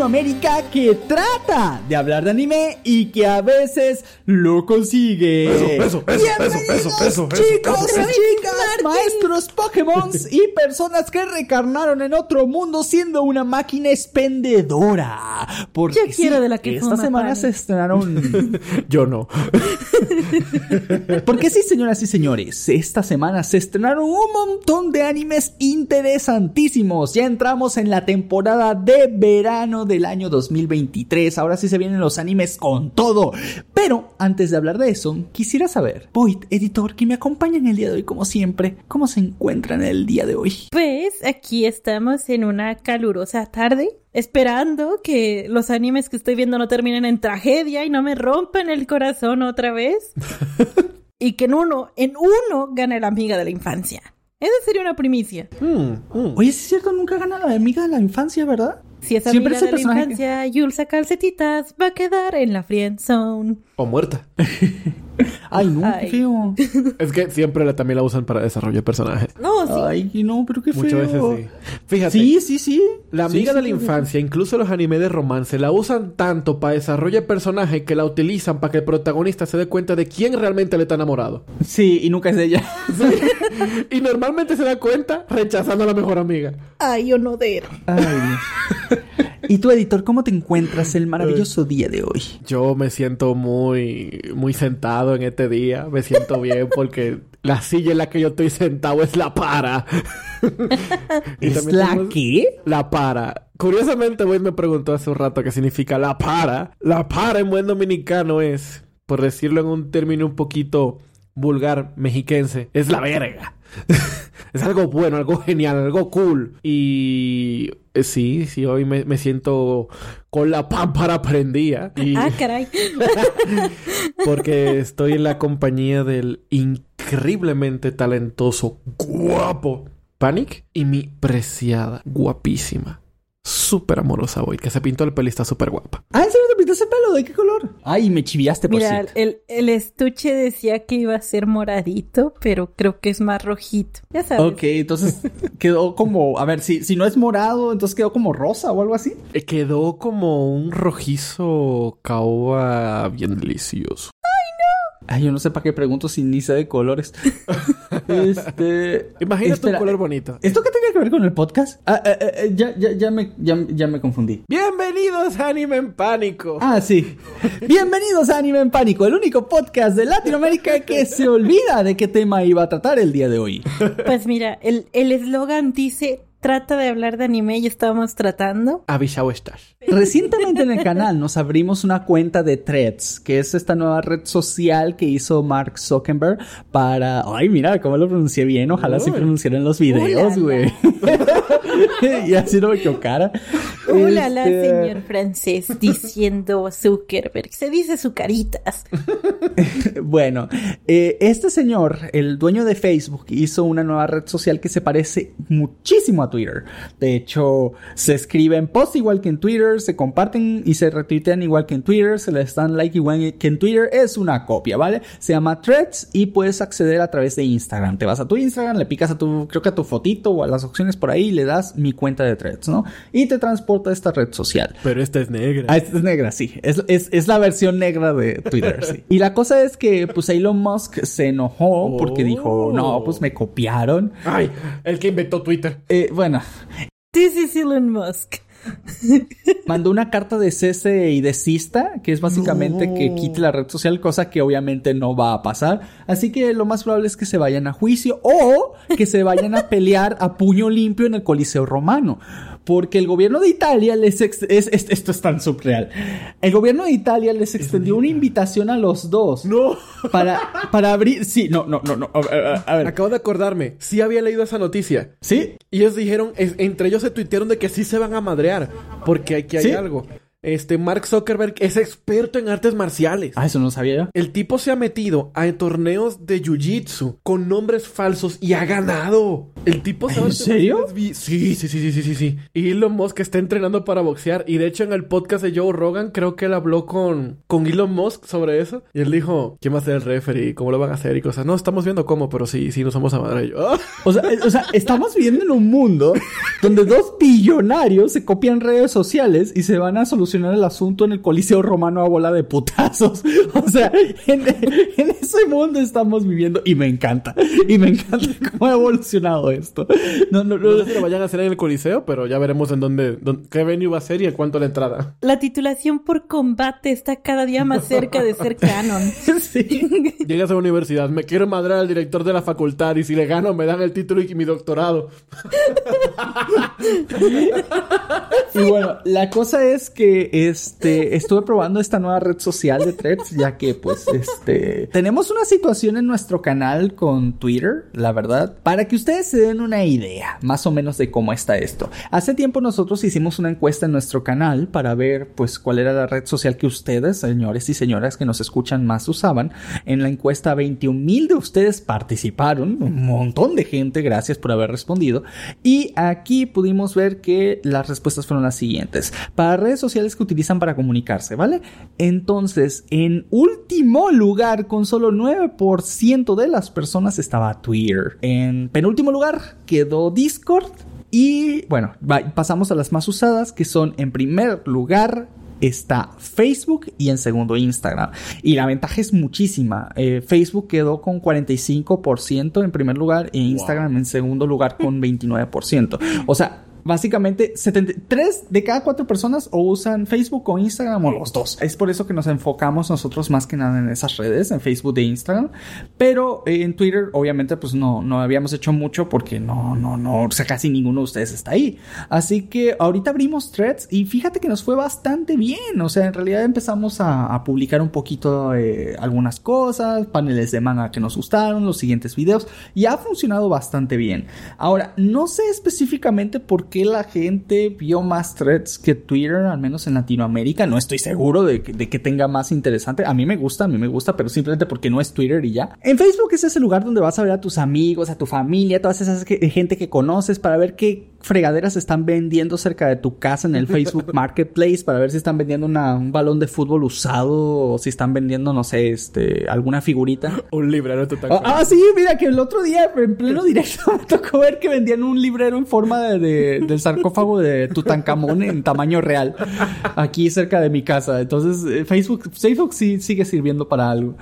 Latinoamérica que trata de hablar de anime y que a veces lo consigue. Peso, peso, peso, Bienvenidos, peso, peso, peso, chicos chicas, maestros Pokémon y personas que recarnaron en otro mundo siendo una máquina expendedora. Porque Yo quiero de la que esta semana se estrenaron Yo no. Porque sí, señoras y señores, esta semana se estrenaron un montón de animes interesantísimos. Ya entramos en la temporada de verano del año 2023. Ahora sí se vienen los animes con todo. Pero antes de hablar de eso, quisiera saber, Void, editor, que me acompaña en el día de hoy como siempre, ¿cómo se encuentran el día de hoy? Pues aquí estamos en una calurosa tarde, esperando que los animes que estoy viendo no terminen en tragedia y no me rompan el corazón otra vez. y que en uno, en uno, gane la amiga de la infancia. Esa sería una primicia. Mm, mm. Oye, ¿sí es cierto, nunca gana la amiga de la infancia, ¿verdad? Si es Siempre amiga es el de la personaje que- infancia, Yulsa Calcetitas va a quedar en la friend zone. O muerta. Ay, no, Ay. qué feo. Es que siempre la- también la usan para desarrollo de personajes. No, sí. Ay, no, pero qué feo. Muchas veces sí. Fíjate. Sí, sí, sí. La amiga sí, de la sí, sí. infancia, incluso los animes de romance, la usan tanto para desarrollo de personaje que la utilizan para que el protagonista se dé cuenta de quién realmente le está enamorado. Sí, y nunca es de ella. y normalmente se da cuenta rechazando a la mejor amiga. Ay, Onodero. Ay. Y tú, editor, ¿cómo te encuentras el maravilloso día de hoy? Yo me siento muy, muy sentado en este día. Me siento bien porque la silla en la que yo estoy sentado es la para. ¿Es la qué? La para. Curiosamente, Wade me preguntó hace un rato qué significa la para. La para en buen dominicano es, por decirlo en un término un poquito vulgar mexiquense, es la verga. es algo bueno, algo genial, algo cool. Y eh, sí, sí, hoy me, me siento con la pámpara prendida. Y Ah, caray. porque estoy en la compañía del increíblemente talentoso, guapo Panic y mi preciada, guapísima, súper amorosa hoy, que se pintó el pelo y está súper guapa. Ah, ¿en serio te pintaste el pelo? ¿De qué color? Ay, me chiviaste por Mira, cierto. el, el estuche decía que iba a ser moradito, pero creo que es más rojito. Ya sabes. Ok, entonces quedó como... A ver, si, si no es morado, entonces quedó como rosa o algo así. Eh, Quedó como un rojizo caoba bien delicioso. Ay, yo no sé para qué pregunto si ni sé de colores. este... Imagínate espera, un color bonito. ¿Esto qué tiene que ver con el podcast? Ah, eh, eh, eh, ya, ya, ya, me, ya, ya me confundí. Bienvenidos a Anime en Pánico. Ah, sí. Bienvenidos a Anime en Pánico, el único podcast de Latinoamérica que se olvida de qué tema iba a tratar el día de hoy. Pues mira, el el eslogan dice, trata de hablar de anime y estábamos tratando. Avisado estás. Recientemente en el canal nos abrimos una cuenta de Threads, que es esta nueva red social que hizo Mark Zuckerberg para... Ay, mira cómo lo pronuncié bien, ojalá sí Uy. pronunciara en los videos, güey. y así no me equivocara. Hola, la Este, señor francés diciendo Zuckerberg. Se dice sucaritas. Bueno, eh, este señor, el dueño de Facebook, hizo una nueva red social que se parece muchísimo a Twitter. De hecho, se escriben posts igual que en Twitter, se comparten y se retuitean igual que en Twitter, se les dan like igual que en Twitter. Es una copia, ¿vale? Se llama Threads y puedes acceder a través de Instagram. Te vas a tu Instagram, le picas a tu, creo que a tu fotito o a las opciones por ahí le das mi cuenta de Threads, ¿no? Y te transporta a esta red social. Pero esta es negra. Ah, esta es negra, sí. Es, es, es la versión negra de Twitter, sí. Y la cosa es que, pues, Elon Musk se enojó porque Oh. dijo, no, pues me copiaron. Ay, el que inventó Twitter. Eh, bueno, This is Elon Musk. mandó una carta de cese y desista, que es básicamente No. que quite la red social, cosa que obviamente no va a pasar. Así que lo más probable es que se vayan a juicio o que se vayan a pelear a puño limpio en el Coliseo Romano. Porque el gobierno de Italia les... ex- es- es- esto es tan subreal. El gobierno de Italia les extendió una invitación a los dos. No. Para, para abrir... Sí, no, no, no, no. A, ver. Acabo de acordarme. Sí había leído esa noticia. ¿Sí? Y ellos dijeron, es- entre ellos se tuitearon de que sí se van a madrear. Porque aquí hay ¿Sí? algo. Este, Mark Zuckerberg es experto en artes marciales. Ah, eso no sabía yo. El tipo se ha metido a torneos de jiu-jitsu con nombres falsos y ha ganado. El tipo sabe ¿En serio? Sí, sí, sí, sí, sí, sí, sí. Y Elon Musk está entrenando para boxear. Y de hecho, en el podcast de Joe Rogan, creo que él habló con, con Elon Musk sobre eso. Y él dijo, ¿quién va a ser el referee? ¿Cómo lo van a hacer? Y cosas. No, estamos viendo cómo, pero sí, sí, nos vamos a madre. Yo. O sea, o sea, estamos viviendo en un mundo donde dos billonarios se copian redes sociales y se van a solucionar el asunto en el Coliseo Romano a bola de putazos. O sea, en, en ese mundo estamos viviendo y me encanta. Y me encanta cómo ha evolucionado esto. No, no, no. No sé si lo vayan a hacer en el Coliseo, pero ya veremos en dónde, dónde- qué venue va a ser y en cuánto la entrada. La titulación por combate está cada día más cerca de ser canon. Sí. Llegas a la universidad, me quiero madrar al director de la facultad y si le gano me dan el título y mi doctorado. Y bueno, la cosa es que este estuve probando esta nueva red social de Threads, ya que pues este tenemos una situación en nuestro canal con Twitter, la verdad, para que ustedes se den una idea más o menos de cómo está esto. Hace tiempo nosotros hicimos una encuesta en nuestro canal para ver pues cuál era la red social que ustedes, señores y señoras que nos escuchan más usaban. En la encuesta 21 mil de ustedes participaron, un montón de gente, gracias por haber respondido. Y aquí pudimos ver que las respuestas fueron las siguientes. Para redes sociales que utilizan para comunicarse, ¿vale? Entonces, en último lugar, con solo 9% de las personas estaba Twitter. En penúltimo lugar quedó Discord. Y bueno, pasamos a las más usadas, que son en primer lugar está Facebook y en segundo Instagram. Y la ventaja es muchísima. Eh, Facebook quedó con 45% en primer lugar e Instagram en segundo lugar con 29%. O sea, Básicamente, 73 de cada cuatro personas o usan Facebook o Instagram o los dos. Es por eso que nos enfocamos nosotros más que nada en esas redes, en Facebook e Instagram. Pero eh, en Twitter, obviamente, pues no, no habíamos hecho mucho porque no, no, no, o sea, casi ninguno de ustedes está ahí. Así que ahorita abrimos threads y fíjate que nos fue bastante bien. O sea, en realidad empezamos a, publicar un poquito eh, algunas cosas, paneles de manga que nos gustaron, los siguientes videos y ha funcionado bastante bien. Ahora, no sé específicamente por qué la gente vio más threads que Twitter, al menos en Latinoamérica. No estoy seguro de que, tenga más interesante. A mí me gusta, a mí me gusta, pero simplemente porque no es Twitter y ya. En Facebook es ese lugar donde vas a ver a tus amigos, a tu familia, todas esas que- gente que conoces para ver qué fregaderas están vendiendo cerca de tu casa en el Facebook Marketplace para ver si están vendiendo una- un balón de fútbol usado o si están vendiendo, no sé, este, alguna figurita. Un librero de Ah, ah, sí, mira que el otro día en pleno directo me tocó ver que vendían un librero en forma de, de- del sarcófago de Tutankamón en tamaño real aquí cerca de mi casa. Entonces eh, Facebook, Facebook sí sigue sirviendo para algo.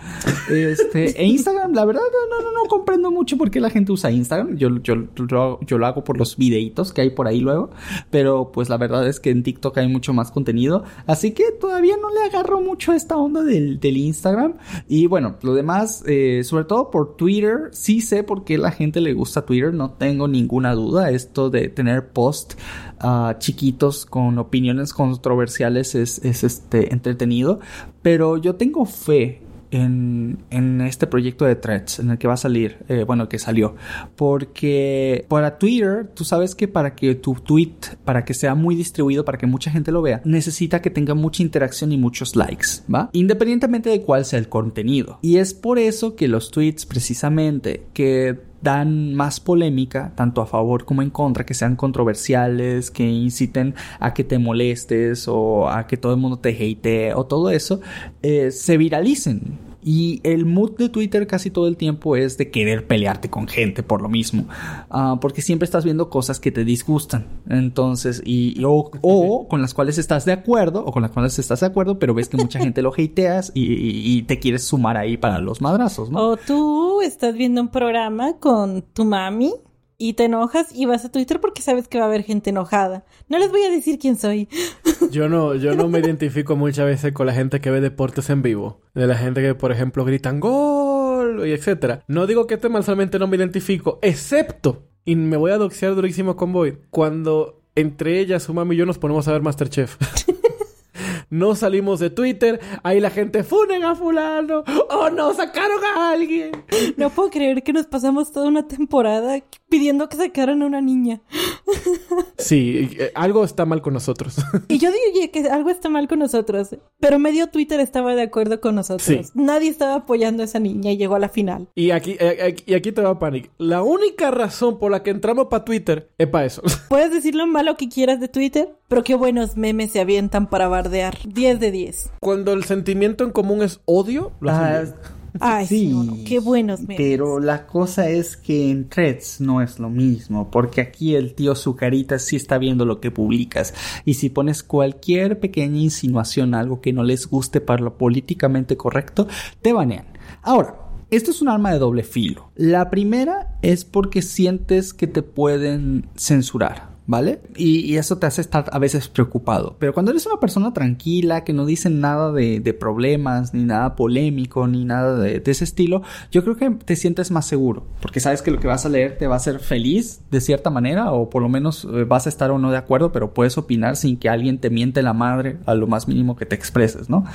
Este, e Instagram, la verdad no, no, no comprendo mucho por qué la gente usa Instagram. Yo, yo, yo, yo lo hago por los videitos que hay por ahí luego, pero pues la verdad es que en TikTok hay mucho más contenido, así que todavía no le agarro mucho esta onda del, Instagram. Y bueno, lo demás, eh, sobre todo por Twitter, sí sé por qué la gente le gusta Twitter, no tengo ninguna duda. Esto de tener post ah, chiquitos con opiniones controversiales es, es este entretenido, pero yo tengo fe en, este proyecto de threads en el que va a salir, eh, bueno, que salió, porque para Twitter, tú sabes que para que tu tweet, para que sea muy distribuido, para que mucha gente lo vea, necesita que tenga mucha interacción y muchos likes, ¿va? Independientemente de cuál sea el contenido. Y es por eso que los tweets precisamente que dan más polémica, tanto a favor como en contra, que sean controversiales, que inciten a que te molestes o a que todo el mundo te hatee o todo eso, eh, se viralicen. Y el mood de Twitter casi todo el tiempo es de querer pelearte con gente por lo mismo. Ah, porque siempre estás viendo cosas que te disgustan. Entonces, y, y- o, o con las cuales estás de acuerdo, o con las cuales estás de acuerdo, pero ves que mucha gente lo hateas y, y- y te quieres sumar ahí para los madrazos, ¿no? O tú estás viendo un programa con tu mami y te enojas y vas a Twitter porque sabes que va a haber gente enojada. No les voy a decir quién soy. Yo no, yo no me identifico muchas veces con la gente que ve deportes en vivo. De la gente que, por ejemplo, gritan gol y etcétera. No digo que esté mal, solamente no me identifico, excepto, y me voy a doxear durísimo con Boyd, cuando entre ella, su mami y yo nos ponemos a ver Masterchef. No salimos de Twitter, ahí la gente funen a fulano, oh no, sacaron a alguien. No puedo creer que nos pasamos toda una temporada pidiendo que sacaran a una niña. Sí, eh, algo está mal con nosotros. Y yo diría que algo está mal con nosotros, pero medio Twitter estaba de acuerdo con nosotros. Sí. Nadie estaba apoyando a esa niña y llegó a la final. y aquí, eh, aquí- y aquí te va Panic. La única razón por la que entramos para Twitter es para eso. Puedes decir lo malo que quieras de Twitter, pero qué buenos memes se avientan para bardear. 10 de 10. Cuando el sentimiento en común es odio, lo hacen Ah, bien. Ay, sí, no, no, qué buenos memes. Pero la cosa es que en threads no es lo mismo, porque aquí el tío Zucarita sí está viendo lo que publicas. Y si pones cualquier pequeña insinuación, algo que no les guste para lo políticamente correcto, te banean. Ahora, esto es un arma de doble filo. La primera es porque sientes que te pueden censurar. ¿Vale? Y, y eso te hace estar a veces preocupado. Pero cuando eres una persona tranquila, que no dice nada de, de problemas, ni nada polémico, ni nada de, de ese estilo, yo creo que te sientes más seguro. Porque sabes que lo que vas a leer te va a hacer feliz de cierta manera, o por lo menos eh, vas a estar o no de acuerdo, pero puedes opinar sin que alguien te miente la madre a lo más mínimo que te expreses, ¿no?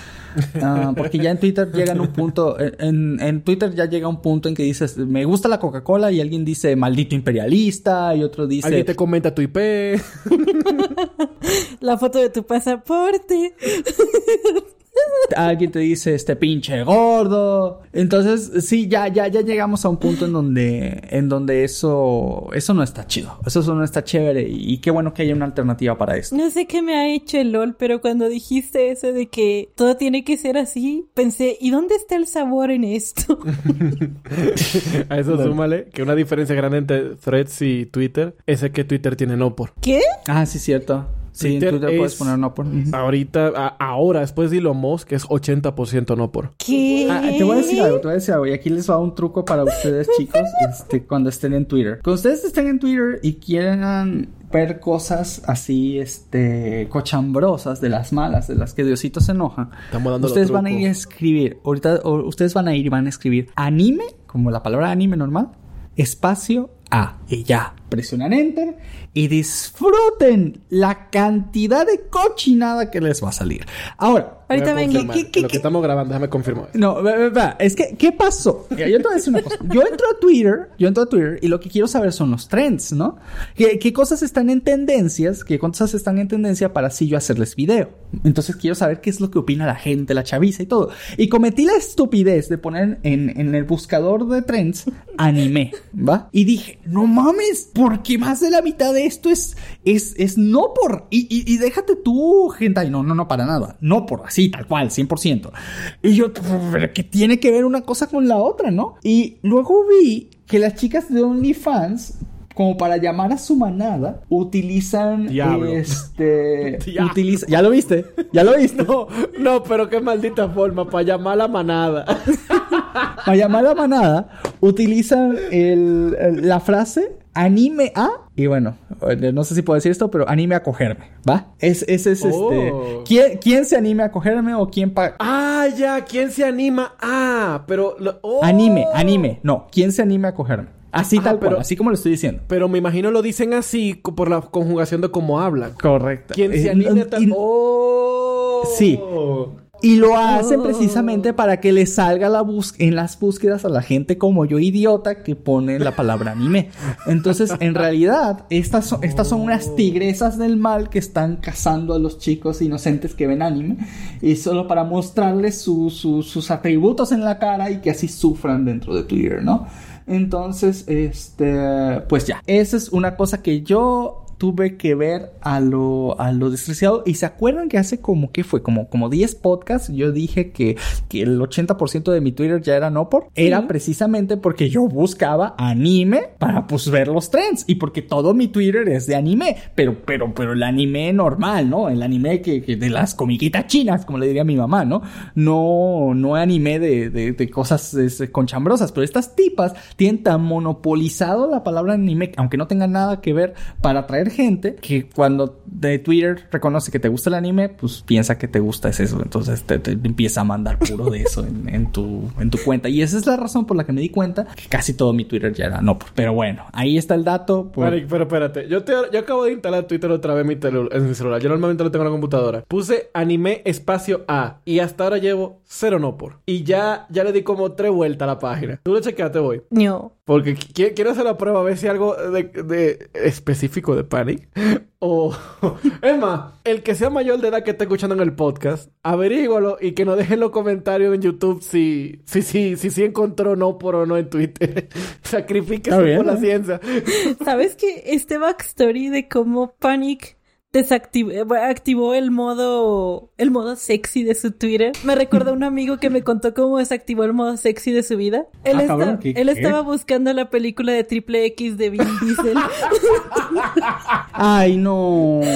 Ah, porque ya en Twitter llega en un punto, en, en Twitter ya llega un punto en que dices, me gusta la Coca-Cola, y alguien dice maldito imperialista, y otro dice. Alguien te comenta tu IP. La foto de tu pasaporte. alguien te dice este pinche gordo. Entonces, sí, ya, ya, ya llegamos a un punto en donde, en donde eso, eso no está chido. Eso no está chévere. Y, qué bueno que haya una alternativa para esto. No sé qué me ha hecho el LOL, pero cuando dijiste eso de que todo tiene que ser así, pensé, ¿y dónde está el sabor en esto? A eso súmale que una diferencia grande entre Threads y Twitter es el que Twitter tiene no por. ¿Qué? Ah, sí, cierto. Sí, en Twitter Twitter puedes es- poner no por. Ahorita, a- ahora, después de Elon Musk, es 80% no por. ¿Qué? Ah, te voy a decir algo, te voy a decir algo. Y aquí les va un truco para ustedes, chicos, este, cuando estén en Twitter. Cuando ustedes estén en Twitter y quieran ver cosas así, este, cochambrosas, de las malas, de las que Diosito se enoja, Estamos dando ustedes van a ir a escribir, ahorita, o- ustedes van a ir y van a escribir anime, como la palabra anime normal, espacio A. Y ya, presionan enter y disfruten la cantidad de cochinada que les va a salir. Ahora, Ahorita vengo. ¿qué- qué- Lo que estamos grabando, déjame confirmar. no, es que, ¿qué pasó? Yo te voy a decir una cosa. Yo entro a Twitter, yo entro a Twitter y lo que quiero saber son los trends, ¿no? ¿Qué, qué cosas están en tendencias? ¿Qué cosas están en tendencia para así yo hacerles video? Entonces quiero saber qué es lo que opina la gente, la chaviza y todo. Y cometí la estupidez de poner en, en el buscador de trends anime, ¿va? Y dije, no mames, porque más de la mitad de esto es, es, es no por. Y, y, y déjate tú, gente. No, no, no, para nada. No por así, tal cual, 100%. Y yo, pero que tiene que ver una cosa con la otra, ¿no? Y luego vi que las chicas de OnlyFans. Como para llamar a su manada, utilizan Diablo. este. Diablo. utiliza- ¿Ya lo viste? ¿Ya lo viste? No, no, pero qué maldita forma para llamar a la manada. Para llamar a la manada, utilizan el- el- la frase anime a. Y bueno, eh, no sé si puedo decir esto, pero anime a cogerme, ¿va? Es, es, es Oh. este. ¿quién, quién se anime a cogerme o quién pa- ah, ya, ¿quién se anima? Ah, pero. lo- oh. Anime, anime. No, ¿quién se anime a cogerme? Así Ajá, tal cual, pero- así como lo estoy diciendo. Pero me imagino lo dicen así por la conjugación de cómo hablan. Correcto. ¿Quién se Eh, anime a tal- Oh. Sí. Y lo hacen Oh. precisamente para que le salga la bus en las búsquedas a la gente como yo idiota que pone la palabra anime. Entonces, en realidad, estas son, estas son unas tigresas del mal que están cazando a los chicos inocentes que ven anime y solo para mostrarles su- su- sus atributos en la cara y que así sufran dentro de Twitter, ¿no? Entonces, este, pues ya, esa es una cosa que yo tuve que ver a lo, a lo despreciado. Y se acuerdan que hace como, ¿qué fue? Como, como 10 podcasts, yo dije que, que el 80% de mi Twitter ya era no por. Era precisamente porque yo buscaba anime para pues ver los trends. Y porque todo mi Twitter es de anime. Pero, pero, pero el anime normal, ¿no? El anime que, que de las comiquitas chinas, como le diría mi mamá, ¿no? No, no anime de, de, de cosas conchambrosas. Pero estas tipas tienen tan monopolizado la palabra anime, aunque no tenga nada que ver para atraer gente, que cuando de Twitter reconoce que te gusta el anime, pues piensa que te gusta es eso. Entonces te, te empieza a mandar puro de eso en, en tu, en tu cuenta. Y esa es la razón por la que me di cuenta que casi todo mi Twitter ya era no. Pero bueno, ahí está el dato. por- Maric, pero espérate, yo, te- yo acabo de instalar Twitter otra vez en mi, en mi celular. Yo normalmente lo tengo en la computadora. Puse anime espacio A y hasta ahora llevo cero no por. Y ya, ya le di como tres vueltas a la página. Tú lo chequeaste hoy. No. Porque qui- quiero hacer la prueba a ver si algo de, de específico de Panic. O. Es más, el que sea mayor de edad que esté escuchando en el podcast, averígualo y que nos dejen los comentarios en YouTube si si, si, si, si encontró no por o no en Twitter. Sacrifíquese por la ¿eh? ciencia. ¿Sabes que este backstory de cómo Panic desactivó, eh, activó el modo, el modo sexy de su Twitter? Me recuerda a un amigo que me contó cómo desactivó el modo sexy de su vida. Él, Ah, esta- cabrón, ¿qué- él qué? estaba buscando la película de Triple X de Vin Diesel. Ay, no.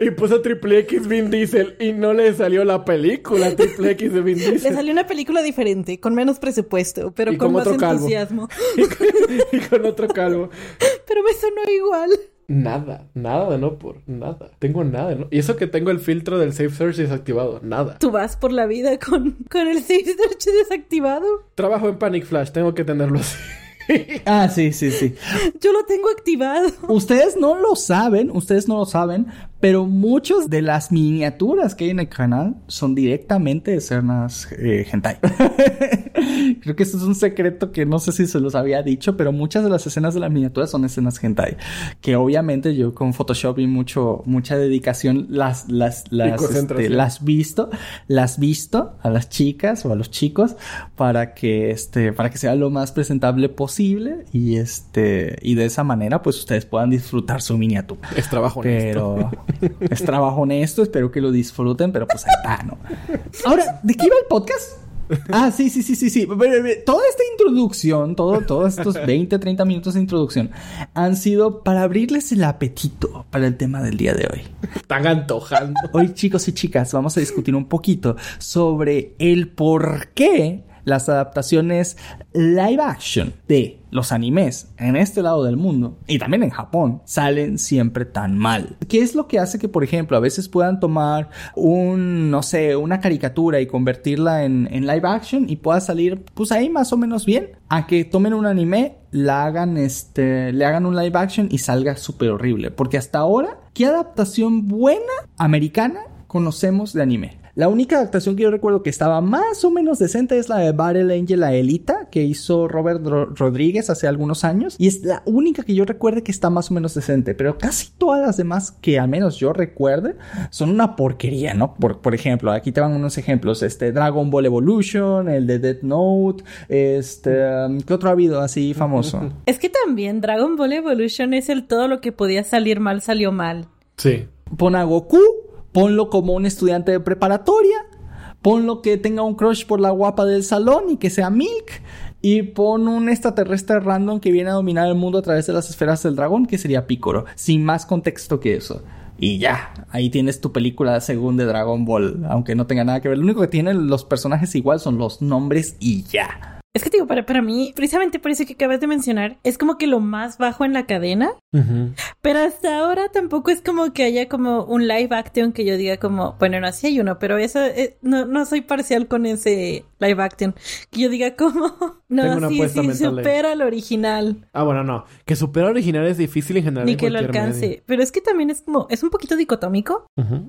Y puso Triple X Vin Diesel y no le salió la película Triple X de Vin Le Diesel. salió una película diferente, con menos presupuesto, pero Y con, con más otro calvo. entusiasmo. y con otro calvo. Pero me sonó igual. Nada, nada de no por, nada. Tengo nada de no. Y eso que tengo el filtro del Safe Search desactivado, nada. Tú vas por la vida con, con el Safe Search desactivado. Trabajo en Panic Flash, tengo que tenerlo así. Ah, sí, sí, sí. Yo lo tengo activado. Ustedes no lo saben, ustedes no lo saben, pero muchas de las miniaturas que hay en el canal son directamente de escenas eh, hentai. Creo que eso es un secreto que no sé si se los había dicho, pero muchas de las escenas de las miniaturas son escenas hentai. Que obviamente yo con Photoshop y mucho, mucha dedicación las, las, las, este, las visto, las visto a las chicas o a los chicos para que este, para que sea lo más presentable posible y este, y de esa manera pues ustedes puedan disfrutar su miniatura. Es trabajo. Pero es trabajo honesto, espero que lo disfruten, pero pues ahí está, ¿no? Ahora, ¿de qué iba el podcast? Ah, sí, sí, sí, sí, sí. Toda esta introducción, todo, todos estos 20, 30 minutos de introducción han sido para abrirles el apetito para el tema del día de hoy. Están antojando. Hoy, chicos y chicas, vamos a discutir un poquito sobre el por qué las adaptaciones live action de los animes en este lado del mundo y también en Japón salen siempre tan mal. ¿Qué es lo que hace que, por ejemplo, a veces puedan tomar un, no sé, una caricatura y convertirla en, en live action y pueda salir, pues ahí más o menos bien? A que tomen un anime, la hagan, este, le hagan un live action y salga súper horrible. Porque hasta ahora, ¿qué adaptación buena americana conocemos de anime? La única adaptación que yo recuerdo que estaba más o menos decente es la de Battle Angel Aelita que hizo Robert Ro- Rodríguez hace algunos años y es la única que yo recuerde que está más o menos decente, pero casi todas las demás que al menos yo recuerde son una porquería, ¿no? Por, por ejemplo, aquí te van unos ejemplos, este Dragon Ball Evolution, el de Death Note, este, um, ¿qué otro ha habido así famoso? Es que también Dragon Ball Evolution es el todo lo que podía salir mal salió mal. Sí. Pon a Goku, ponlo como un estudiante de preparatoria, ponlo que tenga un crush por la guapa del salón y que sea Milk, y pon un extraterrestre random que viene a dominar el mundo a través de las esferas del dragón, que sería Piccolo, sin más contexto que eso. Y ya, ahí tienes tu película según de Dragon Ball, aunque no tenga nada que ver. Lo único que tienen los personajes igual son los nombres y ya. Es que te digo, para, para mí, precisamente por eso que acabas de mencionar, es como que lo más bajo en la cadena, pero hasta ahora tampoco es como que haya como un live action que yo diga como, bueno, no, sí hay uno, pero eso, eh, no, no soy parcial con ese live action, que yo diga como, Tengo no, una sí, apuesta sí, mental supera al original, Ah, bueno, no. Que superar original es difícil en general. ni en que lo alcance, medio. pero es que también es como, es un poquito dicotómico.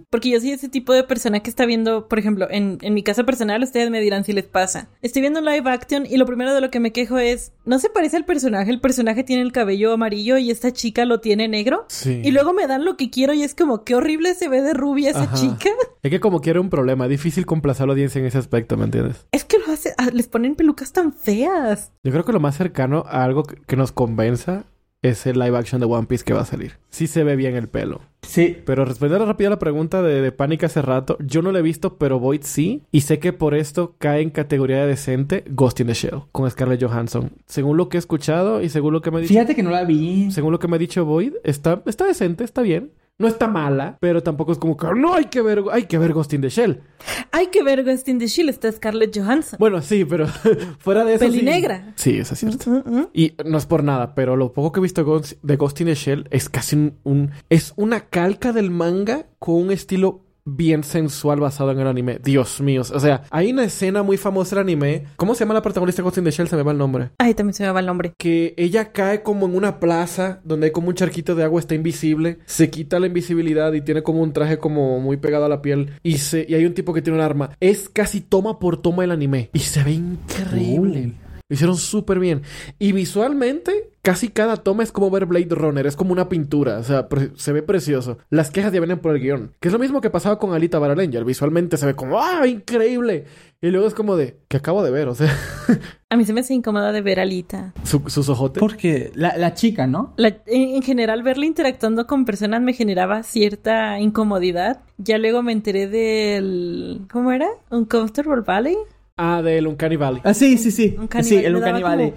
Porque yo soy ese tipo de persona que está viendo, por ejemplo, en, en mi caso personal, ustedes me dirán si les pasa. Estoy viendo live action y lo primero de lo que me quejo es, no se parece al personaje, el personaje tiene el cabello amarillo y esta chica lo tiene negro. Sí. Y luego me dan lo que quiero y es como, qué horrible se ve de rubia esa Ajá. chica. Es que como quiere un problema, es difícil complacer a la audiencia en ese aspecto, ¿me entiendes? Es que lo hace, ah, les ponen pelucas tan feas. Yo creo que lo más cercano a algo que nos convenza es el live action de One Piece que va a salir. Sí se ve bien el pelo. Sí, Pero respondiendo rápido a la pregunta de, de Panic hace rato, yo no lo he visto, pero Void sí. Y sé que por esto cae en categoría de decente Ghost in the Shell con Scarlett Johansson. Según lo que he escuchado y según lo que me ha dicho, fíjate que no la vi. según lo que me ha dicho Void, está, está decente, está bien. No está mala, pero tampoco es como que no hay que ver, hay que ver Ghost in the Shell. Hay que ver Ghost in the Shield, está Scarlett Johansson. Bueno, sí, pero fuera de eso. sí. Pelinegra. Sí, eso es cierto. Mm. Y no es por nada, pero lo poco que he visto de Ghost in the Shell es casi un, un- Es una calca del manga con un estilo bien sensual basado en el anime. Dios mío. O sea, hay una escena muy famosa del anime. ¿Cómo se llama la protagonista de Ghost in the Shell? Se me va el nombre. Ay, también se me va el nombre. Que ella cae como en una plaza donde hay como un charquito de agua, está invisible. Se quita la invisibilidad y tiene como un traje como muy pegado a la piel. Y, se, y hay un tipo que tiene un arma. Es casi toma por toma el anime. Y se ve increíble. Lo hicieron súper bien. Y visualmente, casi cada toma es como ver Blade Runner. Es como una pintura. O sea, se ve precioso. Las quejas ya vienen por el guion. Que es lo mismo que pasaba con Alita Battle Angel. Visualmente se ve como ¡ah! ¡Increíble! Y luego es como de, que acabo de ver, o sea. A mí se me hace incómoda de ver a Alita. sus ojotes. Porque la, la chica, ¿no? en, general, verla interactuando con personas me generaba cierta incomodidad. Ya luego me enteré del. ¿Cómo era? ¿Uncomfortable Valley? Ah, del Uncanny Valley. Ah, sí, sí, sí. sí, el Uncanny Valley.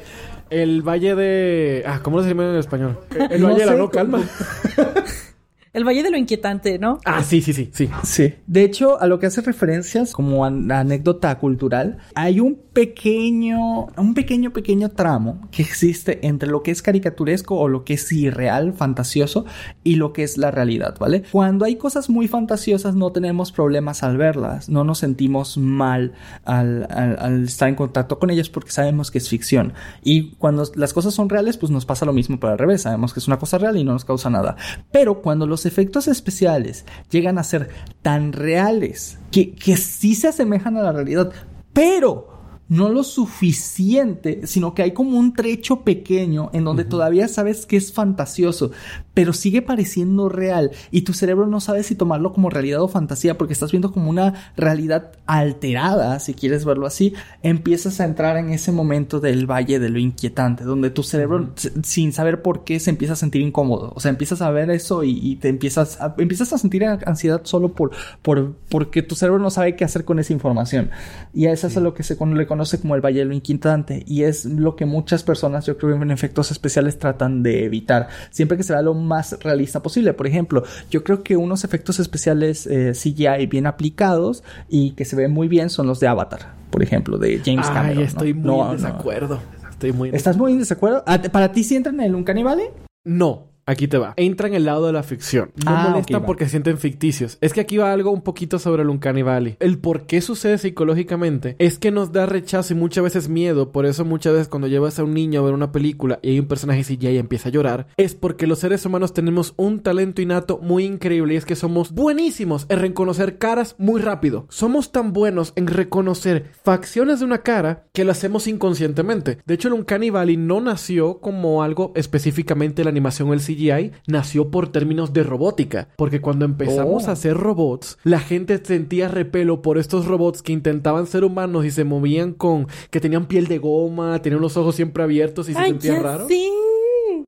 El valle de. Ah, ¿cómo se llama en español? El valle de la no calma. El Valle de lo Inquietante, ¿no? Ah, sí, sí, sí, sí. Sí. De hecho, a lo que hace referencias como anécdota cultural, hay un pequeño, un pequeño, pequeño tramo que existe entre lo que es caricaturesco o lo que es irreal, fantasioso, y lo que es la realidad, ¿vale? Cuando hay cosas muy fantasiosas no tenemos problemas al verlas, no nos sentimos mal al, al estar en contacto con ellas porque sabemos que es ficción. Y cuando las cosas son reales, pues nos pasa lo mismo, pero al revés, sabemos que es una cosa real y no nos causa nada. Pero cuando los efectos especiales llegan a ser tan reales que, que sí se asemejan a la realidad, pero no lo suficiente, sino que hay como un trecho pequeño en donde todavía sabes que es fantasioso, pero sigue pareciendo real y tu cerebro no sabe si tomarlo como realidad o fantasía porque estás viendo como una realidad alterada, si quieres verlo así, empiezas a entrar en ese momento del valle de lo inquietante, donde tu cerebro sin saber por qué se empieza a sentir incómodo, o sea, empiezas a ver eso y, te empiezas a, empiezas a sentir ansiedad solo por, por porque tu cerebro no sabe qué hacer con esa información. Y a eso es a lo que se le conoce conoce como el Valle de lo Inquietante y es lo que muchas personas yo creo en efectos especiales tratan de evitar. Siempre que se vea lo más realista posible. Por ejemplo yo creo que unos efectos especiales eh, CGI bien aplicados y que se ven muy bien son los de Avatar por ejemplo de James Ay, Cameron estoy muy en desacuerdo. Estoy muy ¿Estás muy en desacuerdo? Ah, ¿Para ti sí entra en el Uncanny Valley? No, Aquí te va. Entra en el lado de la ficción. No ah, molesta porque se sienten ficticios. Es que aquí va algo un poquito sobre el Uncanny Valley. El por qué sucede psicológicamente es que nos da rechazo y muchas veces miedo. Por eso muchas veces cuando llevas a un niño a ver una película y hay un personaje CGI y empieza a llorar, es porque los seres humanos tenemos un talento innato muy increíble y es que somos buenísimos en reconocer caras muy rápido. Somos tan buenos en reconocer facciones de una cara que lo hacemos inconscientemente. De hecho, el Uncanny Valley no nació como algo específicamente la animación o el CGI nació por términos de robótica, porque cuando empezamos a oh. hacer robots, la gente sentía repelo por estos robots que intentaban ser humanos y se movían con que tenían piel de goma, tenían los ojos siempre abiertos y se sentían raros. Sí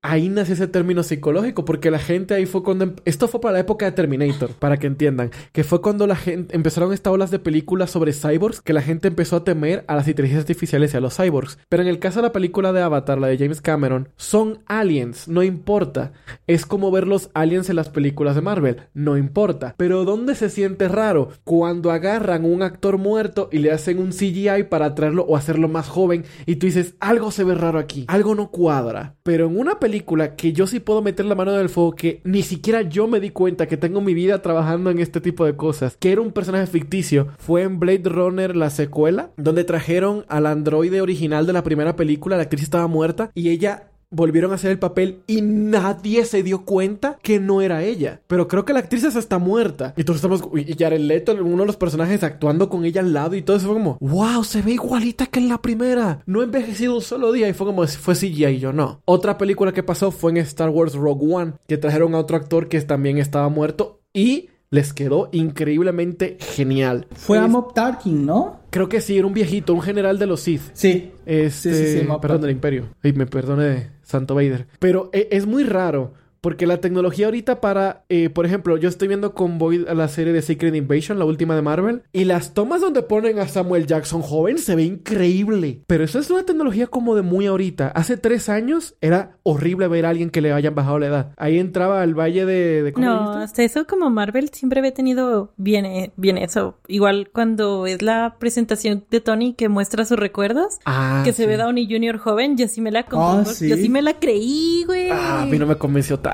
ahí nació ese término psicológico, porque la gente ahí fue cuando... Em, esto fue para la época de Terminator, para que entiendan, que fue cuando la gente empezaron estas olas de películas sobre cyborgs, que la gente empezó a temer a las inteligencias artificiales y a los cyborgs. Pero en el caso de la película de Avatar, la de James Cameron, son aliens, no importa. Es como ver los aliens en las películas de Marvel, no importa. Pero ¿dónde se siente raro? Cuando agarran un actor muerto y le hacen un CGI para traerlo o hacerlo más joven y tú dices, algo se ve raro aquí, algo no cuadra. Pero en una película que yo sí puedo meter la mano en el fuego, que ni siquiera yo me di cuenta que tengo mi vida trabajando en este tipo de cosas, que era un personaje ficticio, fue en Blade Runner la secuela, donde trajeron al androide original de la primera película, la actriz estaba muerta y ella volvieron a hacer el papel y nadie se dio cuenta que no era ella. Pero creo que la actriz está muerta. Y todos estamos. Y Jared Leto, uno de los personajes, actuando con ella al lado y todo eso fue como, wow, se ve igualita que en la primera. No he envejecido un solo día. Y fue como, fue CGI y yo no. Otra película que pasó fue en Star Wars Rogue One, que trajeron a otro actor que también estaba muerto y les quedó increíblemente genial. Fue a Mob Tarkin, ¿no? Creo que sí, era un viejito, un general de los Sith. Sí. Este, sí, sí, sí perdón, del Imperio. Y me perdone Santo Vader. Pero e, es muy raro porque la tecnología ahorita para, eh, por ejemplo, yo estoy viendo con Void la serie de Secret Invasion, la última de Marvel, y las tomas donde ponen a Samuel Jackson joven se ve increíble. Pero eso es una tecnología como de muy ahorita. Hace tres años era horrible ver a alguien que le hayan bajado la edad. Ahí entraba al valle de... no, hasta eso como Marvel siempre había tenido bien, eh, bien eso. Igual cuando es la presentación de Tony que muestra sus recuerdos, ah, que se ve Downey Jr. joven, yo sí me la, ah, yo sí me la creí, güey. Ah, a mí no me convenció tanto.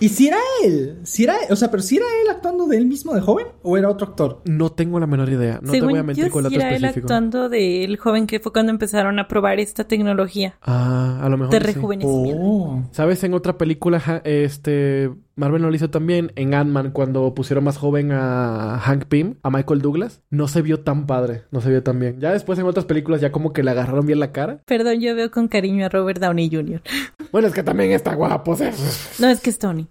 ¿Y si era él? Si era, o sea, pero si era él actuando de él mismo de joven o era otro actor? No tengo la menor idea. No te voy a mentir con el dato era él actuando de el joven que fue cuando empezaron a probar esta tecnología. Ah, a lo mejor. De rejuvenecimiento. Oh. ¿Sabes? En otra película, este Marvel no lo hizo también en Ant-Man cuando pusieron más joven a Hank Pym, a Michael Douglas. No se vio tan padre, no se vio tan bien. Ya después en otras películas ya como que le agarraron bien la cara. Perdón, yo veo con cariño a Robert Downey Jr. Bueno, es que también está guapo. ¿sí? No, es que es Tony.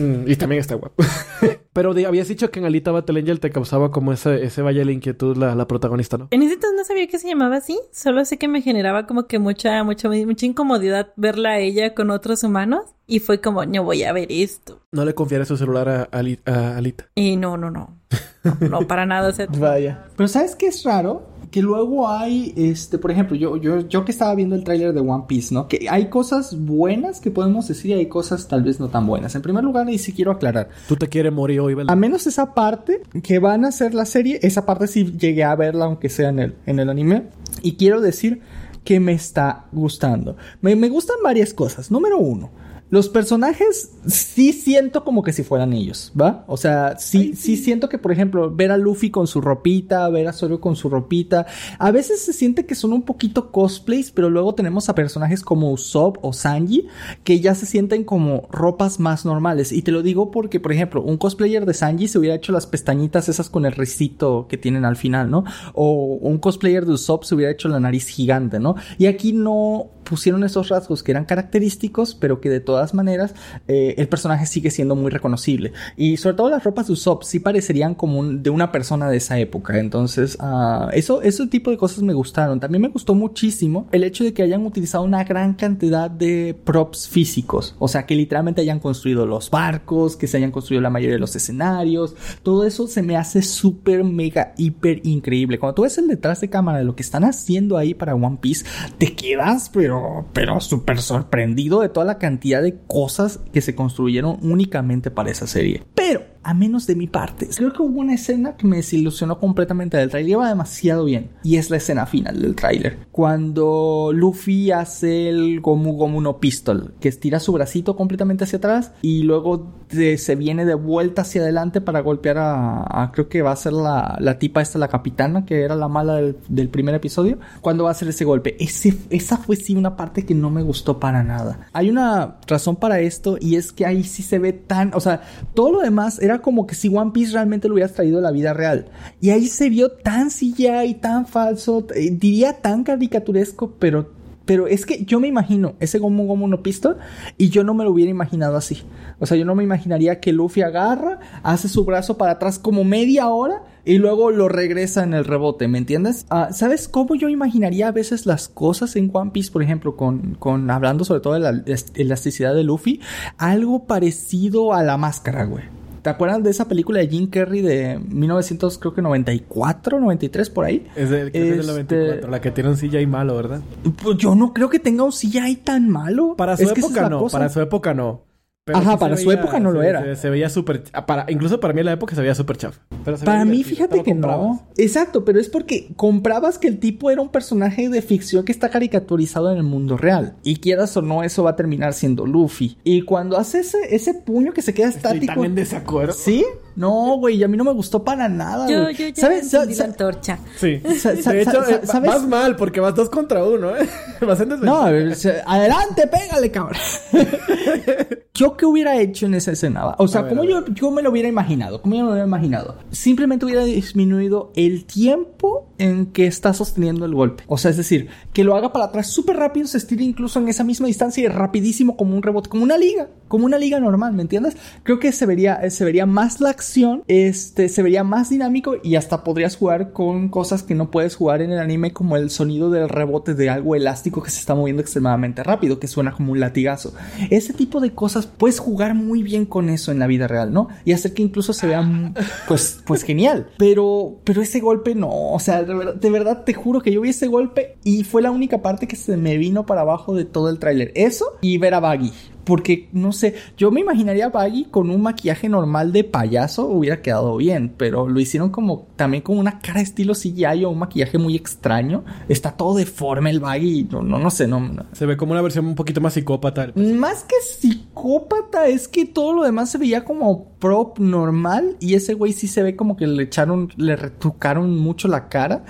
Mm, y también está guapo. Pero de- habías dicho que en Alita Battle Angel te causaba como ese, ese valle de inquietud la, la protagonista, ¿no? En ese entonces no sabía que se llamaba así. Solo sé que me generaba como que mucha, mucha, mucha incomodidad verla a ella con otros humanos. Y fue como, no voy a ver esto. No le confiaré su celular a, a Alita. Y no, no, no. No, no, para nada. O sea, Vaya. Pero ¿sabes qué es raro? Que luego hay, este, por ejemplo, yo, yo, yo que estaba viendo el tráiler de One Piece, ¿no? Que hay cosas buenas que podemos decir y hay cosas tal vez no tan buenas. En primer lugar, y sí quiero aclarar, Tú te quieres morir hoy, a ¿verdad? menos esa parte que van a hacer la serie, esa parte sí llegué a verla, aunque sea en el, en el anime. Y quiero decir que me está gustando. Me, me gustan varias cosas. Número uno. Los personajes sí siento como que si fueran ellos, ¿va? O sea, sí, sí siento que, por ejemplo, ver a Luffy con su ropita, ver a Zoro con su ropita, a veces se siente que son un poquito cosplays, pero luego tenemos a personajes como Usopp o Sanji que ya se sienten como ropas más normales. Y te lo digo porque, por ejemplo, un cosplayer de Sanji se hubiera hecho las pestañitas esas con el risito que tienen al final, ¿no? O un cosplayer de Usopp se hubiera hecho la nariz gigante, ¿no? Y aquí no pusieron esos rasgos que eran característicos, pero que de todas maneras eh, el personaje sigue siendo muy reconocible. Y sobre todo las ropas de Usopp sí parecerían como de una persona de esa época. Entonces, ah, eso, ese tipo de cosas me gustaron. También me gustó muchísimo el hecho de que hayan utilizado una gran cantidad de props físicos. O sea, que literalmente hayan construido los barcos, que se hayan construido la mayoría de los escenarios. Todo eso se me hace súper, mega, hiper increíble. Cuando tú ves el detrás de cámara de lo que están haciendo ahí para One Piece, te quedas, pero, pero súper sorprendido de toda la cantidad de cosas que se construyeron únicamente para esa serie. Pero, a menos de mi parte, creo que hubo una escena que me desilusionó completamente del trailer. Iba demasiado bien. Y es la escena final del tráiler. Cuando Luffy hace el Gomu Gomu no Pistol, que estira su bracito completamente hacia atrás y luego se viene de vuelta hacia adelante para golpear a, a- creo que va a ser la, la tipa esta, la capitana, que era la mala del, del primer episodio. Cuando va a hacer ese golpe. Ese, esa fue sí una parte que no me gustó para nada. Hay una razón para esto y es que ahí sí se ve tan, o sea, todo lo demás era como que si One Piece realmente lo hubieras traído a la vida real. Y ahí se vio tan CGI, tan falso, eh, diría tan caricaturesco, pero pero es que yo me imagino ese Gomu Gomu no Pistol y yo no me lo hubiera imaginado así. O sea, yo no me imaginaría que Luffy agarra, hace su brazo para atrás como media hora y luego lo regresa en el rebote, ¿me entiendes? Ah, ¿Sabes cómo yo imaginaría a veces las cosas en One Piece, por ejemplo, con, con hablando sobre todo de la elas- elasticidad de Luffy? Algo parecido a la máscara, güey. ¿Te acuerdas de esa película de Jim Carrey de 1900, creo que 94, 93 por ahí? Es, del Este- 94, la que tiene un CGI malo, ¿verdad? Pues yo no creo que tenga un CGI tan malo. Para su Es época no, para su época no. Pero Ajá, para su época no lo era. Se, se veía súper... ah, Para, incluso para mí en la época se veía súper chafa. Pero se Para mí, fíjate que comprabas. no. Exacto, pero es porque comprabas que el tipo era un personaje de ficción que está caricaturizado en el mundo real. Y quieras o no, eso va a terminar siendo Luffy. Y cuando hace ese, ese puño que se queda Estoy estático. tan en desacuerdo. ¿Sí? No, güey, a mí no me gustó para nada. yo, yo ya ¿Sabes? Sa- antorcha. Sí. Sa- sa- de hecho, sa- eh, ¿sabes? vas mal porque vas dos contra uno, ¿eh? vas en No, se- adelante, pégale, cabrón. ¿Yo qué hubiera hecho en esa escena? O sea, ver, ¿cómo yo, yo me lo hubiera imaginado? ¿Cómo yo me lo hubiera imaginado? Simplemente hubiera disminuido el tiempo en que está sosteniendo el golpe. O sea, es decir, que lo haga para atrás súper rápido, se estire incluso en esa misma distancia y rapidísimo como un rebote, como una liga, como una liga normal, ¿me entiendes? Creo que se vería, eh, se vería más la acción, este, se vería más dinámico y hasta podrías jugar con cosas que no puedes jugar en el anime como el sonido del rebote de algo elástico que se está moviendo extremadamente rápido, que suena como un latigazo. Ese tipo de cosas puedes jugar muy bien con eso en la vida real, ¿no? Y hacer que incluso se vea pues pues genial. Pero pero ese golpe no, o sea, de verdad, te juro que yo vi ese golpe y fue la única parte que se me vino para abajo de todo el tráiler. Eso y ver a Baggy. Porque, no sé, yo me imaginaría a Baggy con un maquillaje normal de payaso hubiera quedado bien, pero lo hicieron como también con una cara estilo CGI o un maquillaje muy extraño. Está todo deforme el Baggy, no, no, no sé, no, no. Se ve como una versión un poquito más psicópata. Más que psicópata, es que todo lo demás se veía como prop normal. Y ese güey sí se ve como que le echaron, le retrucaron mucho la cara.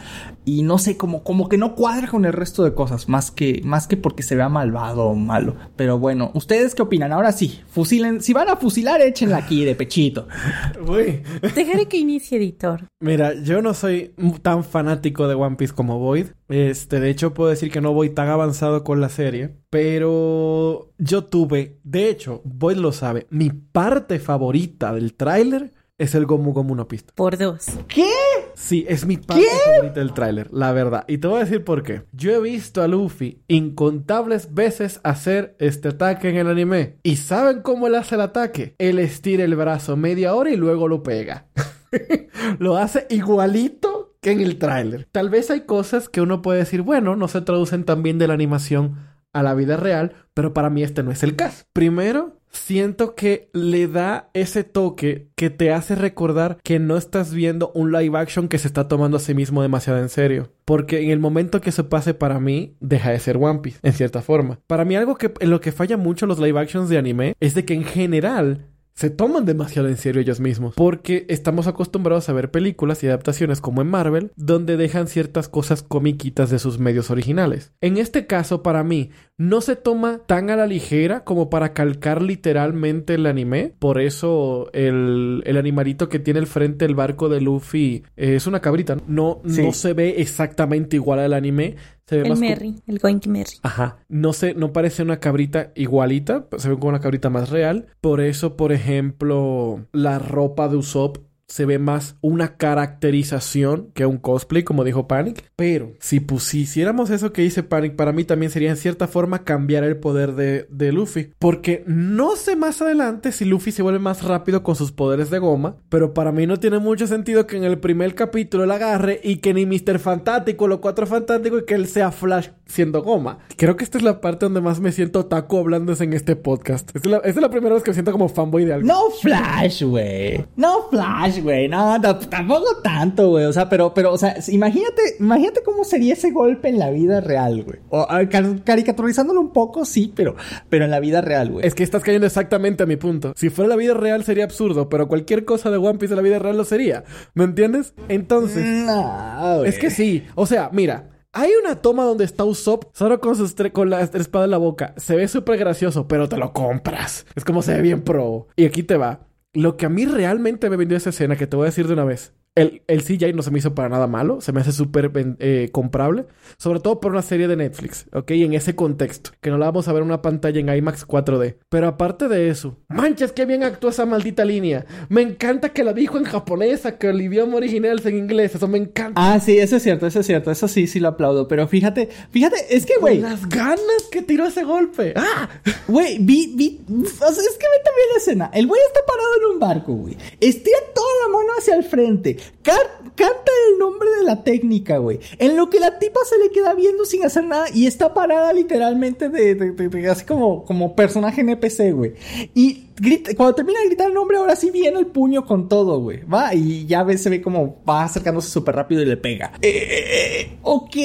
Y no sé, como, como que no cuadra con el resto de cosas, más que, más que porque se vea malvado o malo. Pero bueno, ¿ustedes qué opinan? Ahora sí, fusilen, si van a fusilar, échenla aquí de pechito. Uy. Dejaré que inicie editor. Mira, yo no soy tan fanático de One Piece como Void. Este, de hecho, puedo decir que no voy tan avanzado con la serie. Pero yo tuve, de hecho, Void lo sabe, mi parte favorita del tráiler es el Gomu Gomu no Pista. Por dos. ¿Qué? Sí, es mi parte favorita del tráiler, la verdad. Y te voy a decir por qué. Yo he visto a Luffy incontables veces hacer este ataque en el anime. ¿Y saben cómo él hace el ataque? Él estira el brazo media hora y luego lo pega. lo hace igualito que en el tráiler. Tal vez hay cosas que uno puede decir, bueno, no se traducen tan bien de la animación a la vida real, pero para mí este no es el caso. Primero, siento que le da ese toque que te hace recordar que no estás viendo un live action que se está tomando a sí mismo demasiado en serio. Porque en el momento que eso pase para mí, deja de ser One Piece, en cierta forma. Para mí algo que en lo que falla mucho los live actions de anime es de que en general se toman demasiado en serio ellos mismos. Porque estamos acostumbrados a ver películas y adaptaciones como en Marvel, donde dejan ciertas cosas comiquitas de sus medios originales. En este caso, para mí, no se toma tan a la ligera como para calcar literalmente el anime. Por eso el, el animalito que tiene el frente el barco de Luffy eh, es una cabrita. No, Sí. no se ve exactamente igual al anime. Se ve El más Merry, el Goinky Merry. Ajá. No sé, no parece una cabrita igualita, se ve como una cabrita más real. Por eso, por ejemplo, la ropa de Usopp se ve más una caracterización que un cosplay, como dijo Panic. Pero si pusiéramos eso que dice Panic, para mí también sería en cierta forma cambiar el poder de, de Luffy. Porque no sé más adelante si Luffy se vuelve más rápido con sus poderes de goma. Pero para mí no tiene mucho sentido que en el primer capítulo él agarre y que ni Mr. Fantástico, los cuatro fantásticos, y que él sea Flash siendo goma. Creo que esta es la parte donde más me siento taco hablando en este podcast. Esta es la, esta es la primera vez que me siento como fanboy de algo. No Flash, güey. No Flash, güey. No, no, tampoco tanto, güey. O sea, pero, pero, o sea, imagínate, imagínate cómo sería ese golpe en la vida real, güey. O car- caricaturizándolo un poco, sí, pero, pero en la vida real, güey. Es que estás cayendo exactamente a mi punto. Si fuera la vida real sería absurdo, pero cualquier cosa de One Piece en la vida real lo sería. ¿Me entiendes? Entonces, No, güey. es que sí. O sea, mira. Hay una toma donde está Usopp solo con, sus tre- con la espada en la boca. Se ve súper gracioso, pero te lo compras. Es como se ve bien pro. Y aquí te va. Lo que a mí realmente me vendió esa escena, que te voy a decir de una vez. El, el CGI no se me hizo para nada malo. Se me hace súper eh, comprable. Sobre todo por una serie de Netflix. ¿Ok? Y en ese contexto. Que no la vamos a ver en una pantalla en IMAX 4D. Pero aparte de eso. Manches, qué bien actúa esa maldita línea. Me encanta que la dijo en japonesa. Que el idioma original es en inglés. Eso me encanta. Ah, sí, eso es cierto, eso es cierto. Eso sí, sí lo aplaudo. Pero fíjate, fíjate, es que, güey, Con las ganas que tiró ese golpe. ¡Ah! Güey, vi, vi, o sea, es que ve también la escena. El güey está parado en un barco, güey. Estira toda la mano hacia el frente. Canta el nombre de la técnica, güey. En lo que la tipa se le queda viendo sin hacer nada y está parada literalmente de, de- así como, como personaje NPC, güey. Y grita, cuando termina de gritar el nombre, ahora sí viene el puño con todo, güey. Va, y ya se ve como va acercándose súper rápido y le pega. Eh, eh, eh, ok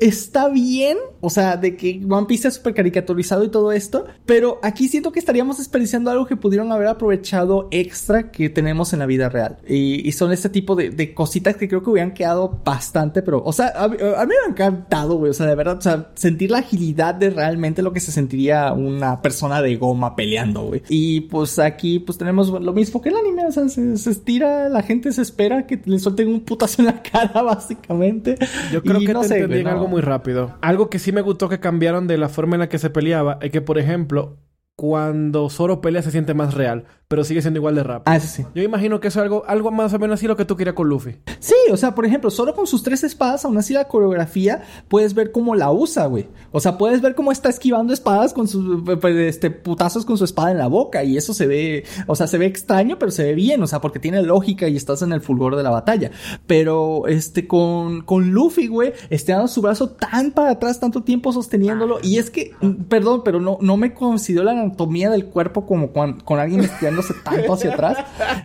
está bien, o sea, de que One Piece es súper caricaturizado y todo esto, pero aquí siento que estaríamos desperdiciando algo que pudieron haber aprovechado extra que tenemos en la vida real. Y, y son este tipo de, de cositas que creo que hubieran quedado bastante, pero, o sea, a, a mí me ha encantado, güey, o sea, de verdad, o sea, sentir la agilidad de realmente lo que se sentiría una persona de goma peleando, güey. Y pues aquí, pues tenemos lo mismo que el anime, o sea, se, se estira, la gente se espera que le suelten un putazo en la cara, básicamente. Yo creo Y que no te sé, entendí en algo muy rápido. Algo que sí me gustó que cambiaron de la forma en la que se peleaba es que, por ejemplo, cuando Zoro pelea se siente más real, pero sigue siendo igual de rápido. Ah, eso sí. Yo imagino que eso es algo, algo más o menos así lo que tú querías con Luffy. Sí, o sea, por ejemplo, solo con sus tres espadas, aún así la coreografía, puedes ver cómo la usa, güey. O sea, puedes ver cómo está esquivando espadas con sus, pues, este, putazos con su espada en la boca. Y eso se ve, o sea, se ve extraño, pero se ve bien, o sea, porque tiene lógica y estás en el fulgor de la batalla. Pero, este, con, con Luffy, güey, estirando su brazo tan para atrás, tanto tiempo sosteniéndolo. Y es que, mm, perdón, pero no, no me considero la anatomía del cuerpo como con, con alguien estirando yéndose tanto hacia atrás.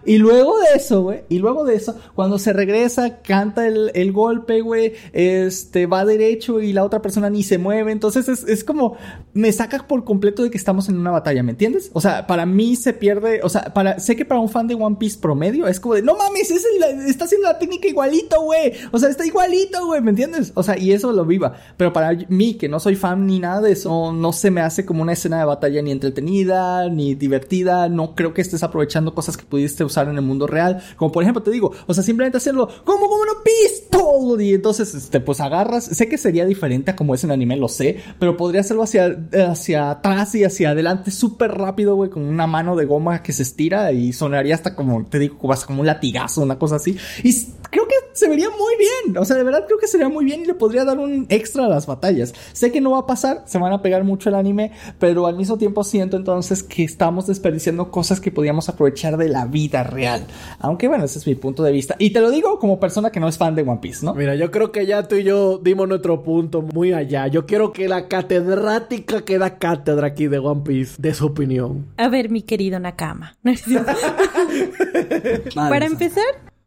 Y luego de eso, güey, y luego de eso, cuando se regresa, canta el, el golpe, güey, este, va derecho y la otra persona ni se mueve. Entonces es, es como, me saca por completo de que estamos en una batalla, ¿me entiendes? O sea, para mí se pierde, o sea, para, sé que para un fan de One Piece promedio es como de, no mames, es el, está haciendo la técnica igualito, güey. O sea, está igualito, güey, ¿me entiendes? O sea, y eso lo viva. Pero para mí, que no soy fan ni nada de eso, no se me hace como una escena de batalla ni entretenida, ni divertida. No creo que estés aprovechando cosas que pudiste usar en el mundo real. Como por ejemplo, te digo, o sea, simplemente hacerlo como, como una pistol. Y entonces, este, pues agarras. Sé que sería diferente a como es en anime, lo sé. Pero podría hacerlo hacia, hacia atrás y hacia adelante súper rápido, güey, con una mano de goma que se estira y sonaría hasta como, te digo, como un latigazo, una cosa así. Y creo que se vería muy bien. O sea, de verdad creo que sería muy bien y le podría dar un extra a las batallas. Sé que no va a pasar, se van a pegar mucho el anime, pero al mismo tiempo siento entonces que estamos desperdiciando cosas que podíamos aprovechar de la vida real. Aunque bueno, ese es mi punto de vista. Y te lo digo como persona que no es fan de One Piece, ¿no? Mira, yo creo que ya tú y yo dimos nuestro punto muy allá. Yo quiero que la catedrática que da cátedra aquí de One Piece dé su opinión. A ver, mi querido Nakama. Para empezar,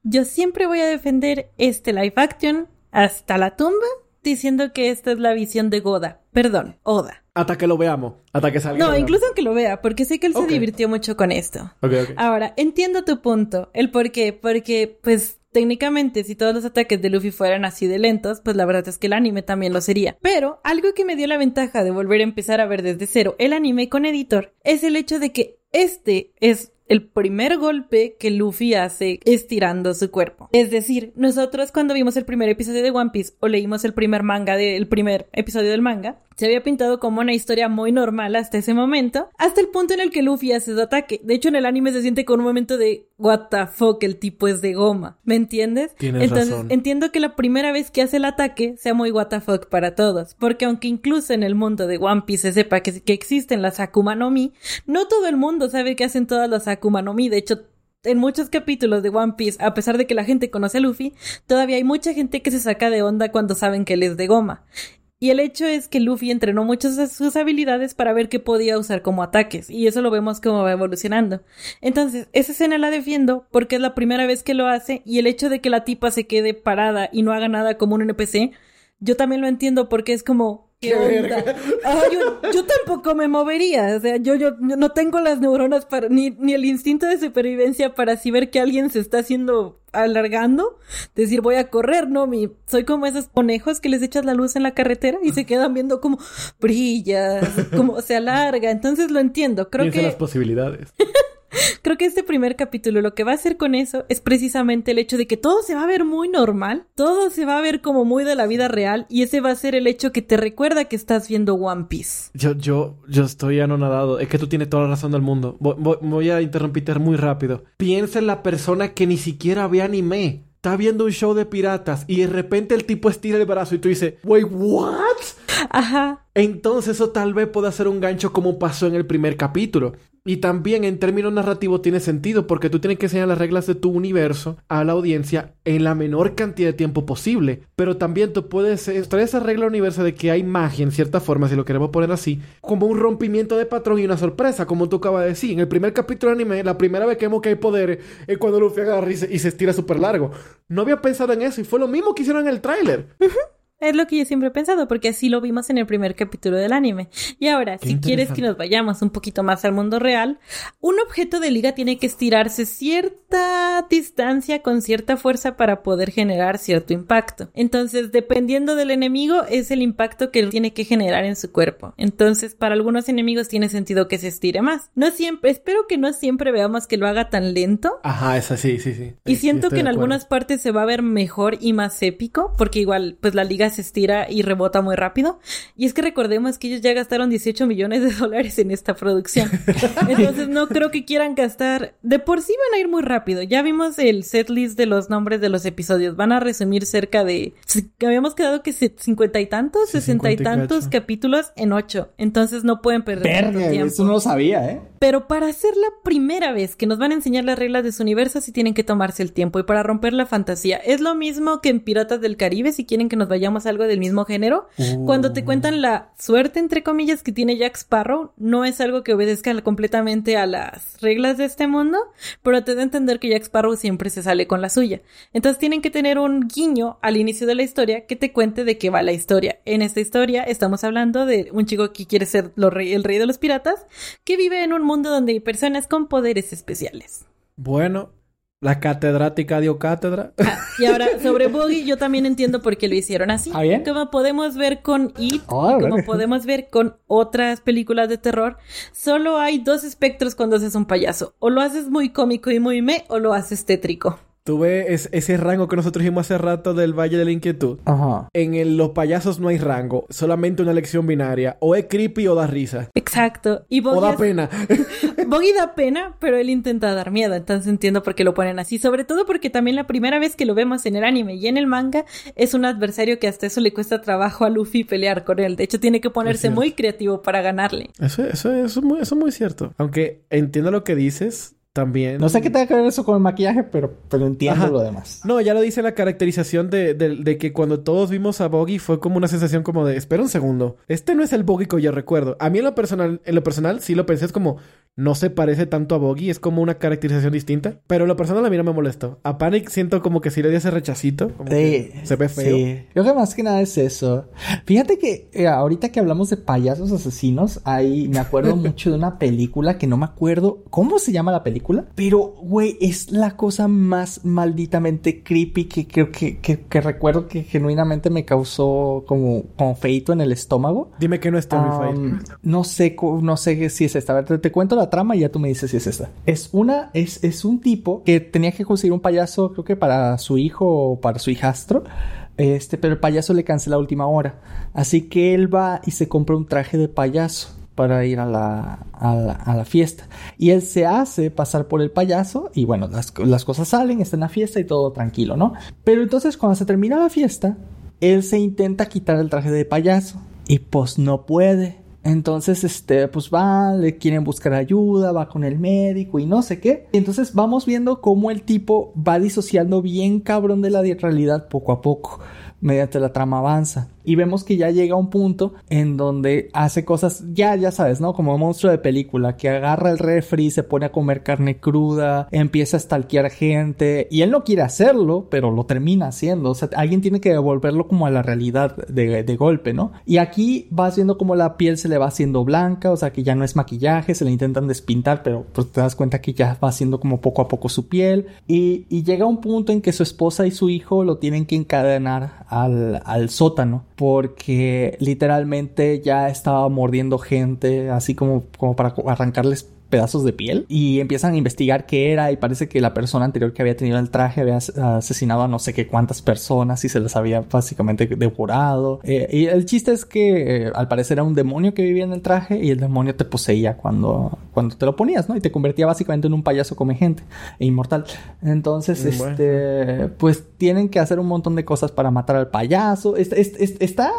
yo siempre voy a defender este live action hasta la tumba diciendo que esta es la visión de Goda. Perdón, Oda. Hasta que lo veamos, hasta que salga. No, incluso aunque lo vea, porque sé que él se divirtió mucho con esto. Ahora, entiendo tu punto, el por qué, porque pues técnicamente si todos los ataques de Luffy fueran así de lentos, pues la verdad es que el anime también lo sería. Pero algo que me dio la ventaja de volver a empezar a ver desde cero el anime con editor es el hecho de que este es el primer golpe que Luffy hace estirando su cuerpo. Es decir, nosotros cuando vimos el primer episodio de One Piece o leímos el primer manga del primer episodio del manga, se había pintado como una historia muy normal hasta ese momento, hasta el punto en el que Luffy hace su ataque. De hecho, en el anime se siente con un momento de what the fuck, el tipo es de goma. ¿Me entiendes? Tienes Entonces, razón. entiendo que la primera vez que hace el ataque sea muy what the fuck para todos, porque aunque incluso en el mundo de One Piece se sepa que, que existen las Akuma no Mi, no todo el mundo sabe que hacen todas las Akuma no Mi. De hecho, en muchos capítulos de One Piece, a pesar de que la gente conoce a Luffy, todavía hay mucha gente que se saca de onda cuando saben que él es de goma. Y el hecho es que Luffy entrenó muchas de sus habilidades para ver qué podía usar como ataques, y eso lo vemos como va evolucionando. Entonces, esa escena la defiendo porque es la primera vez que lo hace, y el hecho de que la tipa se quede parada y no haga nada como un NPC, yo también lo entiendo porque es como, ¿Qué onda? Yo, yo, tampoco me movería. O sea, yo, yo, no tengo las neuronas para, ni, ni el instinto de supervivencia para así ver que alguien se está haciendo alargando. Decir, voy a correr, ¿no? Mi, soy como esos conejos que les echas la luz en la carretera y se quedan viendo como brilla, como se alarga. Entonces lo entiendo. Creo Piensa que. las posibilidades. Creo que este primer capítulo lo que va a hacer con eso es precisamente el hecho de que todo se va a ver muy normal, todo se va a ver como muy de la vida real y ese va a ser el hecho que te recuerda que estás viendo One Piece. Yo, yo, yo estoy anonadado. Es que tú tienes toda la razón del mundo. Voy, voy, voy a interrumpirte muy rápido. Piensa en la persona que ni siquiera ve anime. Está viendo un show de piratas y de repente el tipo estira el brazo y tú dices, wait, what? Ajá. Entonces eso tal vez pueda ser un gancho como pasó en el primer capítulo. Y también en términos narrativos tiene sentido porque tú tienes que enseñar las reglas de tu universo a la audiencia en la menor cantidad de tiempo posible. Pero también tú puedes traer esa regla al universo de que hay magia en cierta forma, si lo queremos poner así, como un rompimiento de patrón y una sorpresa, como tú acabas de decir. En el primer capítulo de anime, la primera vez que vemos que hay poderes es cuando Luffy agarra y se, y se estira súper largo. No había pensado en eso y fue lo mismo que hicieron en el tráiler. Es lo que yo siempre he pensado, porque así lo vimos en el primer capítulo del anime. Y ahora, Qué si quieres que nos vayamos un poquito más al mundo real, un objeto de liga tiene que estirarse cierta distancia con cierta fuerza para poder generar cierto impacto. Entonces, dependiendo del enemigo, es el impacto que él tiene que generar en su cuerpo. Entonces, para algunos enemigos tiene sentido que se estire más. No siempre, espero que no siempre veamos que lo haga tan lento. Ajá, esa sí, sí, sí. Y siento que en algunas partes se va a ver mejor y más épico, porque igual, pues la liga se estira y rebota muy rápido. Y es que recordemos que ellos ya gastaron 18 millones de dólares en esta producción. Entonces no creo que quieran gastar. De por sí van a ir muy rápido. Ya vimos el setlist de los nombres de los episodios. Van a resumir cerca de. Habíamos quedado que cincuenta y tantos, Sí, sesenta y 50 y tantos capítulos en ocho. Entonces no pueden perder tiempo. eso no lo sabía, ¿eh? Pero para hacer la primera vez que nos van a enseñar las reglas de su universo, sí tienen que tomarse el tiempo y para romper la fantasía. Es lo mismo que en Piratas del Caribe, si quieren que nos vayamos algo del mismo género. Cuando te cuentan la suerte, entre comillas, que tiene Jack Sparrow, no es algo que obedezca completamente a las reglas de este mundo, pero te da a entender que Jack Sparrow siempre se sale con la suya. Entonces tienen que tener un guiño al inicio de la historia que te cuente de qué va la historia. En esta historia estamos hablando de un chico que quiere ser el rey de los piratas, que vive en un mundo donde hay personas con poderes especiales. Bueno, la catedrática dio cátedra. Ah, y ahora, sobre Boggy, yo también entiendo por qué lo hicieron así. ¿Ah, bien? Como podemos ver con It, Ah, como vale. podemos ver con otras películas de terror, solo hay dos espectros cuando haces un payaso. O lo haces muy cómico y muy me, o lo haces tétrico. Tú ves ese rango que nosotros dijimos hace rato del Valle de la Inquietud. Ajá. En el- los payasos no hay rango, solamente una elección binaria. O es creepy o da risa. Exacto. Y O Boggy, da es- pena. Boggy da pena, pero él intenta dar miedo. Entonces entiendo por qué lo ponen así. Sobre todo porque también la primera vez que lo vemos en el anime y en el manga es un adversario que hasta eso le cuesta trabajo a Luffy pelear con él. De hecho, tiene que ponerse muy creativo para ganarle. Eso, eso, eso, es muy, eso es muy cierto. Aunque entiendo lo que dices, también. No sé qué tenga que ver eso con el maquillaje, pero, pero entiendo Ajá. lo demás. No, ya lo dice la caracterización de, de- de que cuando todos vimos a Boggy fue como una sensación como de, espera un segundo, este no es el Boggy que yo recuerdo. A mí en lo personal, en lo personal sí lo pensé, es como, no se parece tanto a Boggy, es como una caracterización distinta. Pero en lo personal a mí no me molestó. A Panic siento como que sí le di ese rechacito. Como que Sí, se ve feo. Sí. Creo que más que nada es eso. Fíjate que eh, ahorita que hablamos de payasos asesinos, ahí me acuerdo mucho de una película que no me acuerdo cómo se llama la película, pero güey, es la cosa más malditamente creepy que creo que, que, que recuerdo que genuinamente me causó como, como feito en el estómago. Dime que no es Terrified. Um, no sé, no sé si es esta. A ver, te, te cuento la trama y ya tú me dices si es esta. Es una, es, es un tipo que tenía que conseguir un payaso, creo que para su hijo o para su hijastro. Este, pero el payaso le cancela a última hora. Así que él va y se compra un traje de payaso para ir a la, a la, fiesta. Y él se hace pasar por el payaso y bueno, las, las cosas salen, está en la fiesta y todo tranquilo, ¿no? Pero entonces cuando se termina la fiesta, él se intenta quitar el traje de payaso y pues no puede. Entonces, este, pues va, le quieren buscar ayuda, va con el médico y no sé qué. Y entonces vamos viendo cómo el tipo va disociando bien cabrón de la realidad poco a poco, mediante la trama avanza. Y vemos que ya llega a un punto en donde hace cosas, ya, ya sabes, ¿no? Como un monstruo de película, que agarra el refri, se pone a comer carne cruda, empieza a stalkear gente. Y él no quiere hacerlo, pero lo termina haciendo. O sea, alguien tiene que devolverlo como a la realidad de, de golpe, ¿no? Y aquí vas viendo como la piel se le va haciendo blanca, o sea, que ya no es maquillaje, se le intentan despintar, pero pues, te das cuenta que ya va haciendo como poco a poco su piel. Y, y llega un punto en que su esposa y su hijo lo tienen que encadenar al, al sótano porque literalmente ya estaba mordiendo gente, así como, como para arrancarles pedazos de piel y empiezan a investigar qué era y parece que la persona anterior que había tenido el traje había as- asesinado a no sé qué cuántas personas y se las había básicamente devorado Eh, y el chiste es que eh, al parecer era un demonio que vivía en el traje y el demonio te poseía cuando, cuando te lo ponías, ¿no? Y te convertía básicamente en un payaso come gente e inmortal. Entonces, Bueno. este, pues tienen que hacer un montón de cosas para matar al payaso. Est- est- est- Está,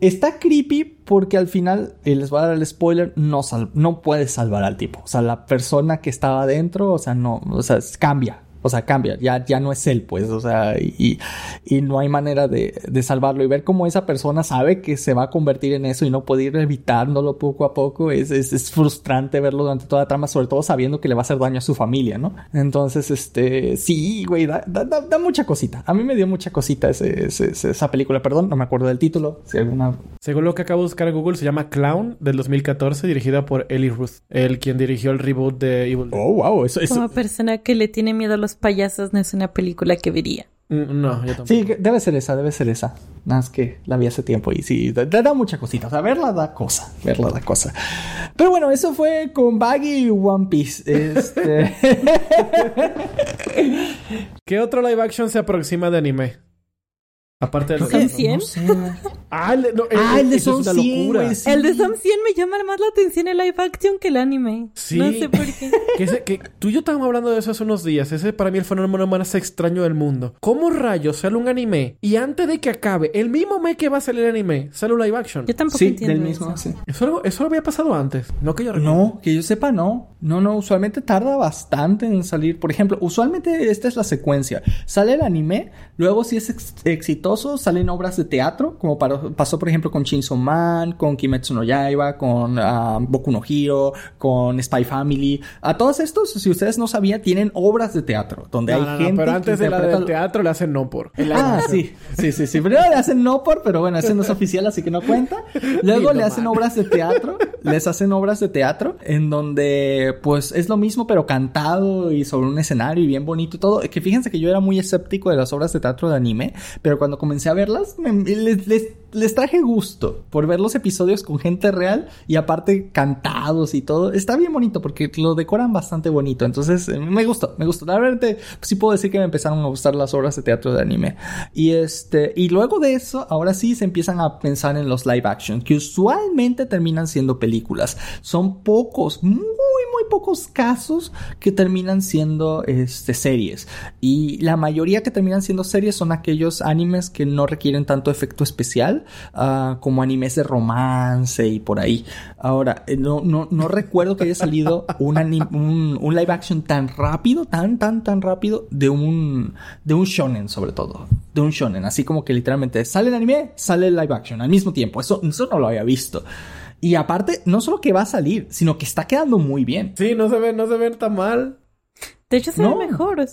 está creepy porque al final, y les voy a dar el spoiler, no, sal- no puedes salvar al tipo. O sea, la persona que estaba adentro, o sea, no, o sea, cambia. O sea, cambia, ya, ya no es él, pues, o sea, y, y no hay manera de, de salvarlo. Y ver cómo esa persona sabe que se va a convertir en eso y no puede ir evitándolo poco a poco, es, es, es frustrante verlo durante toda la trama, sobre todo sabiendo que le va a hacer daño a su familia, ¿no? Entonces, este, sí, güey, da, da, da- da mucha cosita. A mí me dio mucha cosita ese, ese- ese- esa película, perdón, no me acuerdo del título. Si alguna Según lo que acabo de buscar en Google, se llama Clown del 2014, dirigida por Eli Ruth, el quien dirigió el reboot de Evil Dead. Oh, wow, eso, eso. Como persona que le tiene miedo a los payasos, no es una película que vería. Mm, No, yo tampoco. Sí, debe ser esa, debe ser esa. Nada más que la vi hace tiempo y sí, da- da mucha cosita. O sea, verla da cosa, verla da cosa. Pero bueno, eso fue con Baggy y One Piece. Este... ¿Qué otro live action se aproxima de anime? Aparte del ¿Son 100? No sé. Ah, el de, no, Ah, el de Son es una 100, locura. güey, sí. El de Som 100 me llama más la atención el live action que el anime. Sí. No sé por qué. Que, ese- que tú y yo estábamos hablando de eso hace unos días. Ese para mí el fenómeno más extraño del mundo. ¿Cómo rayos sale un anime y antes de que acabe, el mismo mes que va a salir el anime, sale un live action? Yo tampoco Sí, entiendo del mismo, eso. sí. Eso, algo- eso había pasado antes. No que yo recuerde. No, que yo sepa, no. No, no, usualmente tarda bastante en salir. Por ejemplo, usualmente esta es la secuencia. Sale el anime, luego si es ex- exitoso, salen obras de teatro, como pasó por ejemplo con Chainsaw Man, con Kimetsu no Yaiba, con uh, Boku no Hero, con Spy Family. A todos estos, si ustedes no sabían, tienen obras de teatro, donde hay gente... pero antes de la del teatro le hacen no por. Ah, sí, sí, sí, sí. Primero le hacen no por, pero bueno, ese no es oficial, así que no cuenta. Luego le hacen obras de teatro, les hacen obras de teatro, en donde pues es lo mismo, pero cantado y sobre un escenario y bien bonito y todo. Que fíjense que yo era muy escéptico de las obras de teatro de anime, pero cuando comencé a verlas, les, les, traje gusto por ver los episodios con gente real y aparte cantados y todo. Está bien bonito porque lo decoran bastante bonito. Entonces, eh, me gustó, me gustó. La verdad, pues, sí puedo decir que me empezaron a gustar las obras de teatro de anime. Y este, y luego de eso, ahora sí se empiezan a pensar en los live action, que usualmente terminan siendo películas. Son pocos, muy, muy pocos casos que terminan siendo este, series. Y la mayoría que terminan siendo series son aquellos animes que no requieren tanto efecto especial uh, como animes de romance y por ahí. Ahora, eh, no, no, no recuerdo que haya salido un, un, live action tan rápido, tan, tan, tan rápido de un, de un shonen sobre todo. De un shonen. Así como que literalmente sale el anime, sale el live action al mismo tiempo. Eso, eso no lo había visto. Y aparte, no solo que va a salir, sino que está quedando muy bien. Sí, no se ve, no se ve tan mal. De hecho, se ve mejor,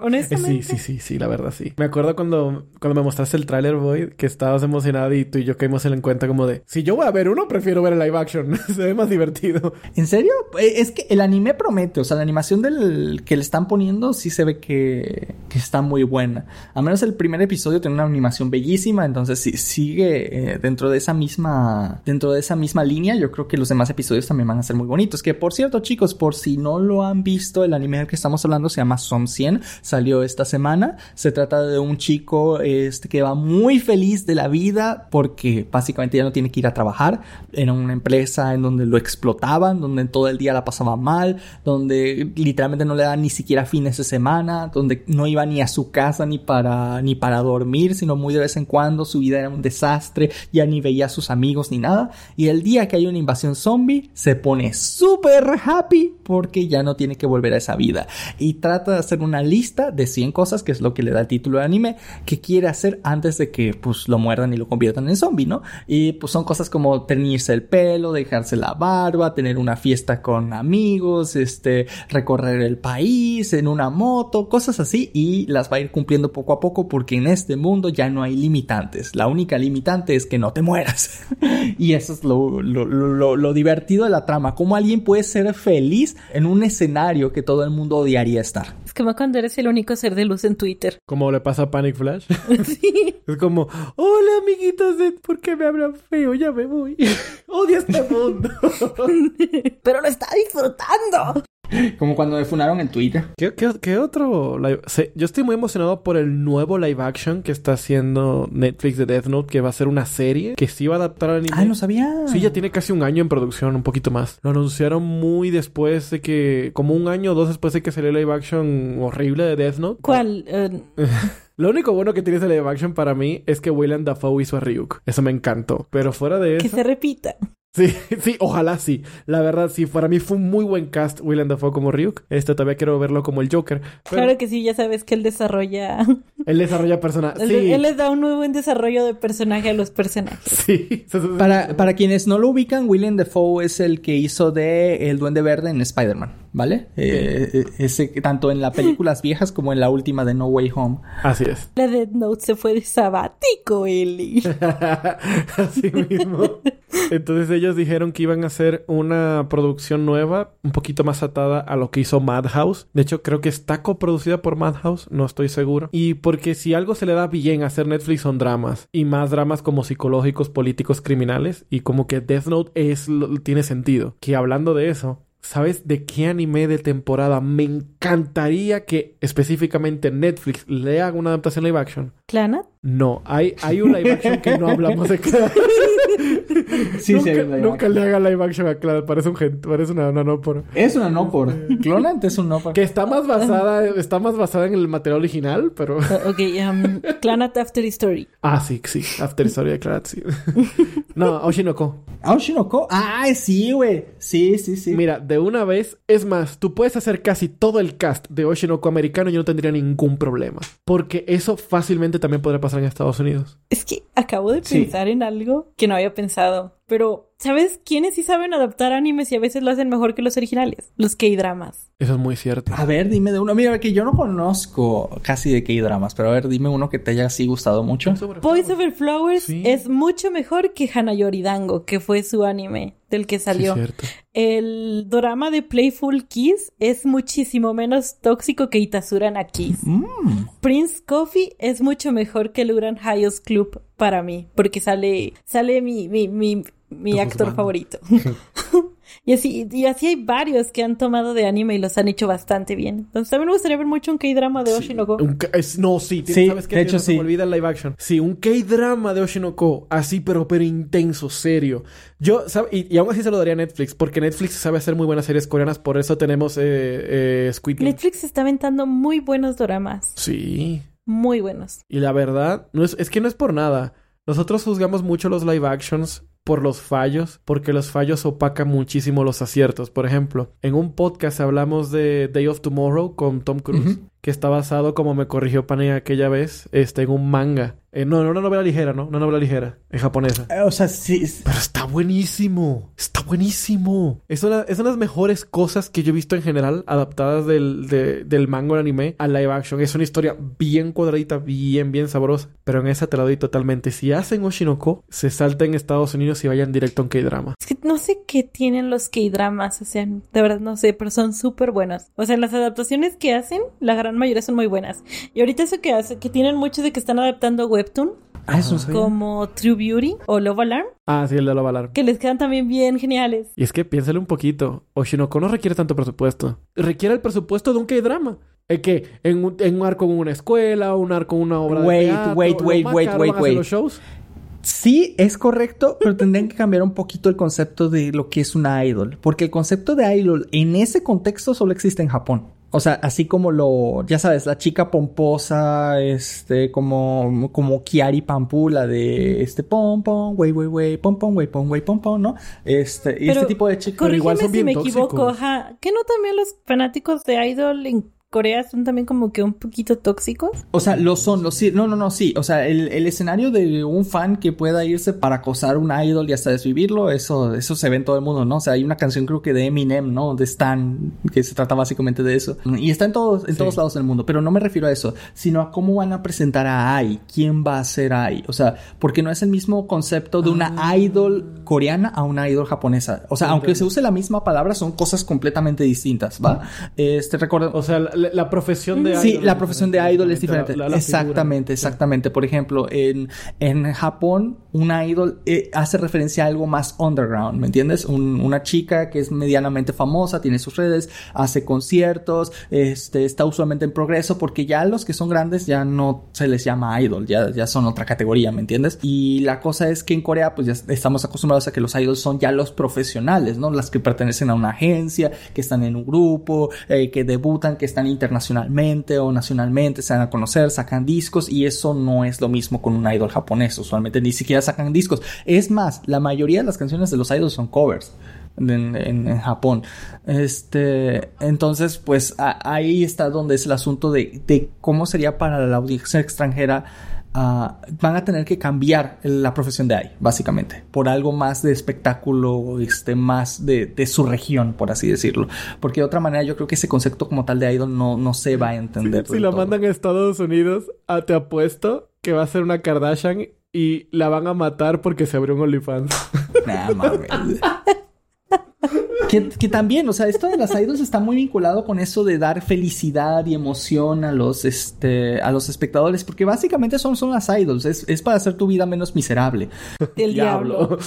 honestamente. Sí, sí, sí, sí, la verdad, sí. Me acuerdo cuando, cuando me mostraste el tráiler, boy, que estabas emocionado y tú y yo caímos en cuenta como de, si yo voy a ver uno, prefiero ver el live action. se ve más divertido. ¿En serio? Eh, es que el anime promete, o sea, la animación del que le están poniendo sí se ve que, que está muy buena. A menos el primer episodio tiene una animación bellísima, entonces si sigue eh, dentro de esa misma, dentro de esa misma línea, yo creo que los demás episodios también van a ser muy bonitos. Que por cierto, chicos, por si no lo han visto, el anime que estamos hablando se llama Som 100, salió esta semana. Se trata de un chico este, que va muy feliz de la vida porque básicamente ya no tiene que ir a trabajar. en una empresa en donde lo explotaban, donde todo el día la pasaba mal, donde literalmente no le daban ni siquiera fines de semana, donde no iba ni a su casa ni para, ni para dormir, sino muy de vez en cuando. Su vida era un desastre, ya ni veía a sus amigos ni nada. Y el día que hay una invasión zombie, se pone súper happy porque ya no tiene que volver a esa vida y trata de hacer una lista de 100 cosas, que es lo que le da el título de anime, que quiere hacer antes de que pues lo muerdan y lo conviertan en zombie, ¿no? Y pues son cosas como teñirse el pelo, dejarse la barba, tener una fiesta con amigos, este, recorrer el país en una moto, cosas así y las va a ir cumpliendo poco a poco porque en este mundo ya no hay limitantes. La única limitante es que no te mueras. y eso es lo, lo, lo, lo divertido de la trama, cómo alguien puede ser feliz en un escenario que todo el mundo odiaría estar. Es como cuando eres el único ser de luz en Twitter. Como le pasa a Panic Flash. sí. Es como, hola amiguitos de ¿por qué me hablan feo? Ya me voy. Odio este mundo. Pero lo está disfrutando. Como cuando me funaron en Twitter. ¿Qué, otro live? yo estoy muy emocionado por el nuevo live action que está haciendo Netflix de Death Note, que va a ser una serie que sí va a adaptar al anime. Ah, no sabía. Sí, ya tiene casi un año en producción, un poquito más. Lo anunciaron muy después de que, como un año o dos después de que salió el live action horrible de Death Note. ¿Cuál? Eh, Lo único bueno que tiene ese live action para mí es que William Dafoe hizo a Ryuk. Eso me encantó. Pero fuera de eso... Que se repita. Sí, sí, ojalá sí. La verdad, sí, para mí fue un muy buen cast Willem Dafoe como Ryuk. Este todavía quiero verlo como el Joker. Claro que sí, ya sabes que él desarrolla. Él desarrolla personajes. Sí. Él les da un muy buen desarrollo de personaje a los personajes. Sí. Para, para quienes no lo ubican, Willem Dafoe es el que hizo de El Duende Verde en Spider-Man. ¿vale? Eh, eh, ese, tanto en las películas viejas como en la última de No Way Home. Así es. La Dead Note se fue de sabático, Eli. Así mismo. Entonces ellos dijeron que iban a hacer una producción nueva, un poquito más atada a lo que hizo Madhouse. De hecho, creo que está coproducida por Madhouse, no estoy seguro. Y porque si algo se le da bien a hacer Netflix son dramas. Y más dramas como psicológicos, políticos, criminales. Y como que Death Note es, tiene sentido. Que hablando de eso, ¿Sabes de qué anime de temporada me encantaría que específicamente Netflix le haga una adaptación live action? ¿Clanat? No, hay, hay un live action que no hablamos de Clanat. sí, nunca, sí, nunca le haga live action a Clanat, parece un parece una, no por. Es una no por. Clonant es un no por. Que está más basada, está más basada en el material original, pero. ok, um, Clanat After Story. Ah, sí, sí, After Story de Clanat, sí. no, Oshinoko. Ah, Oshinoko. Ah, sí, güey. Sí, sí, sí. Mira, de una vez, es más, tú puedes hacer casi todo el cast de Oshinoko americano y yo no tendría ningún problema. Porque eso fácilmente también podría pasar pasa en Estados Unidos. Es que acabo de Sí. pensar en algo que no había pensado. Pero, ¿sabes quiénes sí saben adaptar animes y a veces lo hacen mejor que los originales? Los K-dramas. Eso es muy cierto. A ver, dime de uno. Mira, que yo no conozco casi de K-dramas, pero a ver, dime uno que te haya así gustado mucho. Boys Over Flowers Sí. es mucho mejor que Hanayori Dango, que fue su anime del que Sí, salió. cierto. El drama de Playful Kiss es muchísimo menos tóxico que Itasura na Kiss. Mm. Prince Coffee es mucho mejor que el Uran Hayos Club para mí, porque sale, sale mi, mi, mi, mi actor favorito. y así, y así hay varios que han tomado de anime y los han hecho bastante bien. Entonces también me gustaría ver mucho un K-drama de Oshinoko. Un es- no, sí, tiene- Sí, ¿sabes qué? de hecho, Tiene- se me sí. olvida el live action. Sí, un K-drama de Oshinoko, así, pero, pero intenso, serio. Yo, ¿sabe? Y, y aún así se lo daría a Netflix, porque Netflix sabe hacer muy buenas series coreanas, por eso tenemos eh, eh, Squid Game. Netflix está aventando muy buenos dramas. Sí. Muy buenos. Y la verdad, no es, es que no es por nada. Nosotros juzgamos mucho los live actions por los fallos, porque los fallos opacan muchísimo los aciertos. Por ejemplo, en un podcast hablamos de Day of Tomorrow con Tom Cruise. Que está basado, como me corrigió Pane aquella vez, este, en un manga. Eh, no, no una novela ligera, ¿no? Una novela ligera, es japonesa. Eh, O sea, sí. es- Pero está buenísimo. Está buenísimo. Es una, es una de las mejores cosas que yo he visto en general adaptadas del, de- del manga o anime al live action. Es una historia bien cuadradita, bien, bien sabrosa. Pero en esa te la doy totalmente. Si hacen Oshinoko, se salta en Estados Unidos y vayan directo a un K-drama. Es que no sé qué tienen los K-dramas, o sea, de verdad no sé, pero son súper buenos. O sea, las adaptaciones que hacen, la gran mayoría son muy buenas. Y ahorita eso que hace, que tienen mucho de que están adaptando Webtoon, Ah, eso no sabía. como True Beauty o Love Alarm, Ah, sí, el de la Valar. que les quedan también bien geniales. Y es que piénsale un poquito. Oshinoko no requiere tanto presupuesto. Requiere el presupuesto de un K-drama. ¿En qué? ¿En un, en un arco en una escuela? ¿Un arco en una obra Wait, de teatro? wait, wait, wait, caro wait, wait. los shows? Sí, es correcto, pero tendrían que cambiar un poquito el concepto de lo que es una idol. Porque el concepto de idol en ese contexto solo existe en Japón. O sea, así como lo, ya sabes, la chica pomposa, este, como, como Kiari Pampula de este pom pom, wey wey wey, pom pom, wey pom, wey pom pom, ¿no? Este, y Pero este tipo de chicas. Pero igual son si bien me equivoco, ajá. ¿Que no también los fanáticos de Idol en Corea son también como que un poquito tóxicos? O sea, lo son, los sí. No, no, no, sí. O sea, el, el escenario de un fan que pueda irse para acosar un idol y hasta desvivirlo, eso, eso se ve en todo el mundo, ¿no? O sea, hay una canción creo que de Eminem, ¿no? De Stan, que se trata básicamente de eso. Y está en todos, en Sí. todos lados del mundo. Pero no me refiero a eso, sino a cómo van a presentar a Ai. ¿Quién va a ser Ai? O sea, porque no es el mismo concepto de una Ah. idol coreana a una idol japonesa. O sea, aunque se use la misma palabra, son cosas completamente distintas, ¿va? Este, recuerda. O sea, la, la profesión de Sí, idol la es profesión de idol es la- diferente. la- la figura. exactamente, exactamente. Por ejemplo, en, en Japón, una idol eh, hace referencia a algo más underground, ¿me entiendes? Un- una chica que es medianamente famosa, tiene sus redes, hace conciertos, este, está usualmente en progreso, porque ya los que son grandes ya no se les llama idol, ya, ya son otra categoría, ¿me entiendes? Y la cosa es que en Corea, pues ya estamos acostumbrados a que los idols son ya los profesionales, ¿no? Las que pertenecen a una agencia, que están en un grupo, eh, que debutan, que están internacionalmente o nacionalmente, se dan a conocer, sacan discos y eso no es lo mismo con un idol japonés. Usualmente ni siquiera sacan discos. Es más, la mayoría de las canciones de los idols son covers. En, Japón. Este, entonces, pues ahí está donde es el asunto de, de cómo sería para la audiencia extranjera. Ah, van a tener que cambiar la profesión de ahí, básicamente, por algo más de espectáculo, este, más de, de su región, por así decirlo. Porque de otra manera, yo creo que ese concepto como tal de idol no, no se va a entender. Si del la todo. mandan a Estados Unidos, ah, te apuesto que va a ser una Kardashian y la van a matar porque se abrió un OnlyFans. Nah, mames. Que, que también, o sea, esto de las idols está muy vinculado con eso de dar felicidad y emoción a los, este, a los espectadores, porque básicamente son, son las idols, es, es para hacer tu vida menos miserable. El diablo.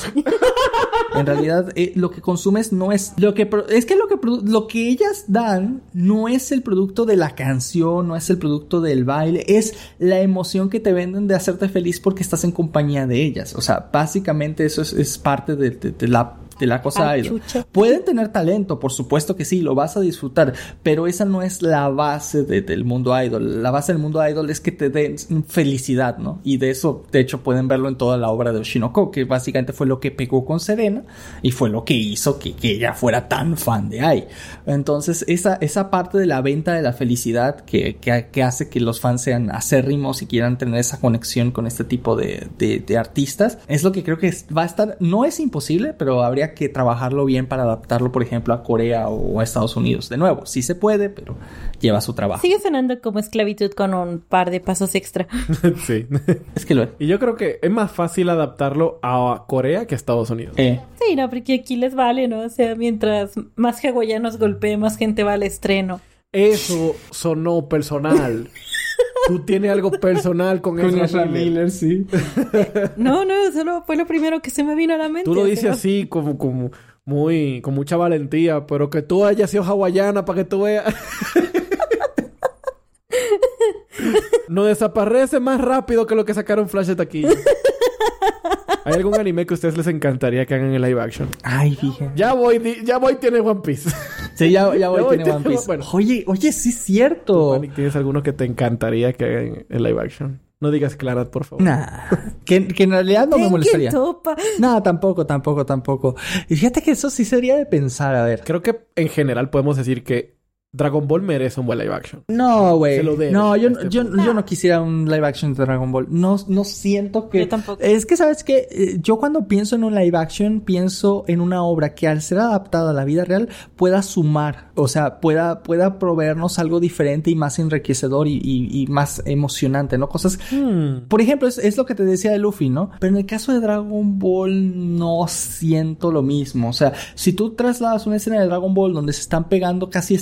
En realidad, eh, lo que consumes no es lo que es que lo que lo que ellas dan no es el producto de la canción, no es el producto del baile, es la emoción que te venden de hacerte feliz porque estás en compañía de ellas. O sea, básicamente eso es, es parte de, de- de la la cosa chucha. Pueden tener talento, por supuesto que sí, lo vas a disfrutar, pero esa no es la base de- del mundo idol. La base del mundo idol es que te den felicidad, ¿no? Y de eso, de hecho, pueden verlo en toda la obra de Oshinoko, que básicamente fue lo que pegó con Serena y fue lo que hizo que, que ella fuera tan fan de Ai. Entonces, esa, esa parte de la venta de la felicidad que, que, que hace que los fans sean acérrimos y quieran tener esa conexión con este tipo de, de- de artistas, es lo que creo que va a estar, no es imposible, pero habría que trabajarlo bien para adaptarlo, por ejemplo, a Corea o a Estados Unidos. De nuevo, sí se puede, pero lleva su trabajo. Sigue sonando como esclavitud con un par de pasos extra. sí. Es que lo es. y yo creo que es más fácil adaptarlo a Corea que a Estados Unidos. Eh, Sí, no, porque aquí les vale, ¿no? O sea, mientras más hawaianos golpee, más gente va al estreno. Eso sonó personal. Tú tienes algo personal con, con Ezra Miller. Miller, sí. No, no, solo fue lo primero que se me vino a la mente. Tú lo dices así como, como muy, con mucha valentía, pero que tú hayas sido hawaiana para que tú veas. no desaparece más rápido que lo que sacaron Flash de taquilla. ¿Hay algún anime que a ustedes les encantaría que hagan en live action? Ay, fíjate. Ya voy, ya voy, tiene One Piece. Sí, ya, ya voy, Ya voy, tiene One Piece. bueno. Oye, oye, sí es cierto. Manny, ¿Tienes alguno que te encantaría que hagan en live action? No digas Clannad, por favor. Nah, que, que en realidad no me ¿quién molestaría. topa? No, tampoco, tampoco, tampoco. Y fíjate que eso sí sería de pensar, a ver. Creo que en general podemos decir que Dragon Ball merece un buen live action. No, güey. Se lo debe No, yo, este yo, yo no quisiera un live action de Dragon Ball. No, no siento que... Yo tampoco. Es que, ¿sabes qué? Eh, Yo cuando pienso en un live action, pienso en una obra que al ser adaptada a la vida real pueda sumar. O sea, pueda, pueda proveernos algo diferente y más enriquecedor y, y- y más emocionante, ¿no? Cosas Hmm. Por ejemplo, es, es lo que te decía de Luffy, ¿no? Pero en el caso de Dragon Ball no siento lo mismo. O sea, si tú trasladas una escena de Dragon Ball donde se están pegando casi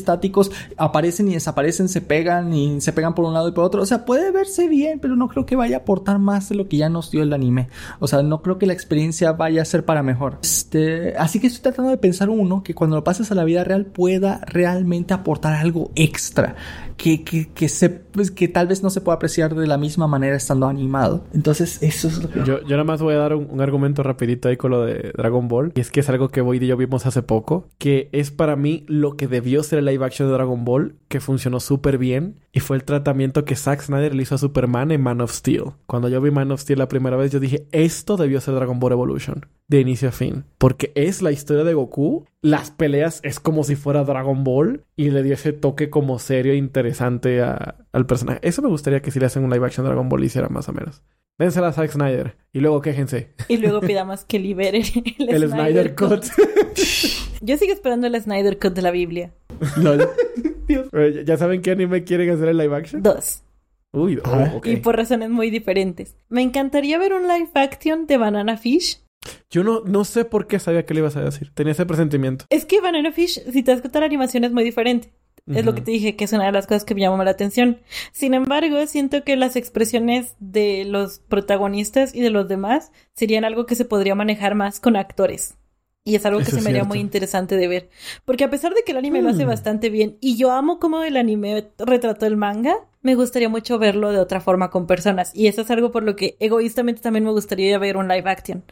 aparecen y desaparecen, se pegan y se pegan por un lado y por otro. O sea, puede verse bien, pero no creo que vaya a aportar más de lo que ya nos dio el anime. O sea, no creo que la experiencia vaya a ser para mejor. Este, así que estoy tratando de pensar uno que cuando lo pases a la vida real pueda realmente aportar algo extra. Que, que, que, se, pues, que tal vez no se pueda apreciar de la misma manera estando animado. Entonces, eso es lo que... Yo, yo nada más voy a dar un, un argumento rapidito ahí con lo de Dragon Ball. Y es que es algo que Boyd y yo vimos hace poco. Que es para mí lo que debió ser el live action de Dragon Ball. Que funcionó súper bien. Y fue el tratamiento que Zack Snyder le hizo a Superman en Man of Steel. Cuando yo vi Man of Steel la primera vez, yo dije, esto debió ser Dragon Ball Evolution. De inicio a fin. Porque es la historia de Goku. Las peleas es como si fuera Dragon Ball. Y le dio ese toque como serio e interesante a- al personaje. Eso me gustaría que si le hacen un live action Dragon Ball hiciera más o menos. Vénsela a Zack Snyder. Y luego quéjense. Y luego pidamos que liberen el, El Snyder Cut. Yo sigo esperando el Snyder Cut de la Biblia. Lol. ¿Ya saben qué anime quieren hacer en live action? Dos. Uy, oh. Y por razones muy diferentes. Me encantaría ver un live action de Banana Fish. Yo no, no sé por qué sabía que le ibas a decir. Tenía ese presentimiento. Es que Banana Fish, si te das cuenta, la animación es muy diferente. Es lo que te dije, que es una de las cosas que me llamó la atención. Sin embargo, siento que las expresiones de los protagonistas y de los demás serían algo que se podría manejar más con actores. Y es algo que Eso se me haría muy interesante de ver. Porque a pesar de que el anime lo hace Mm. bastante bien y yo amo cómo el anime retrató el manga, me gustaría mucho verlo de otra forma con personas. Y eso es algo por lo que egoístamente también me gustaría ver un live action.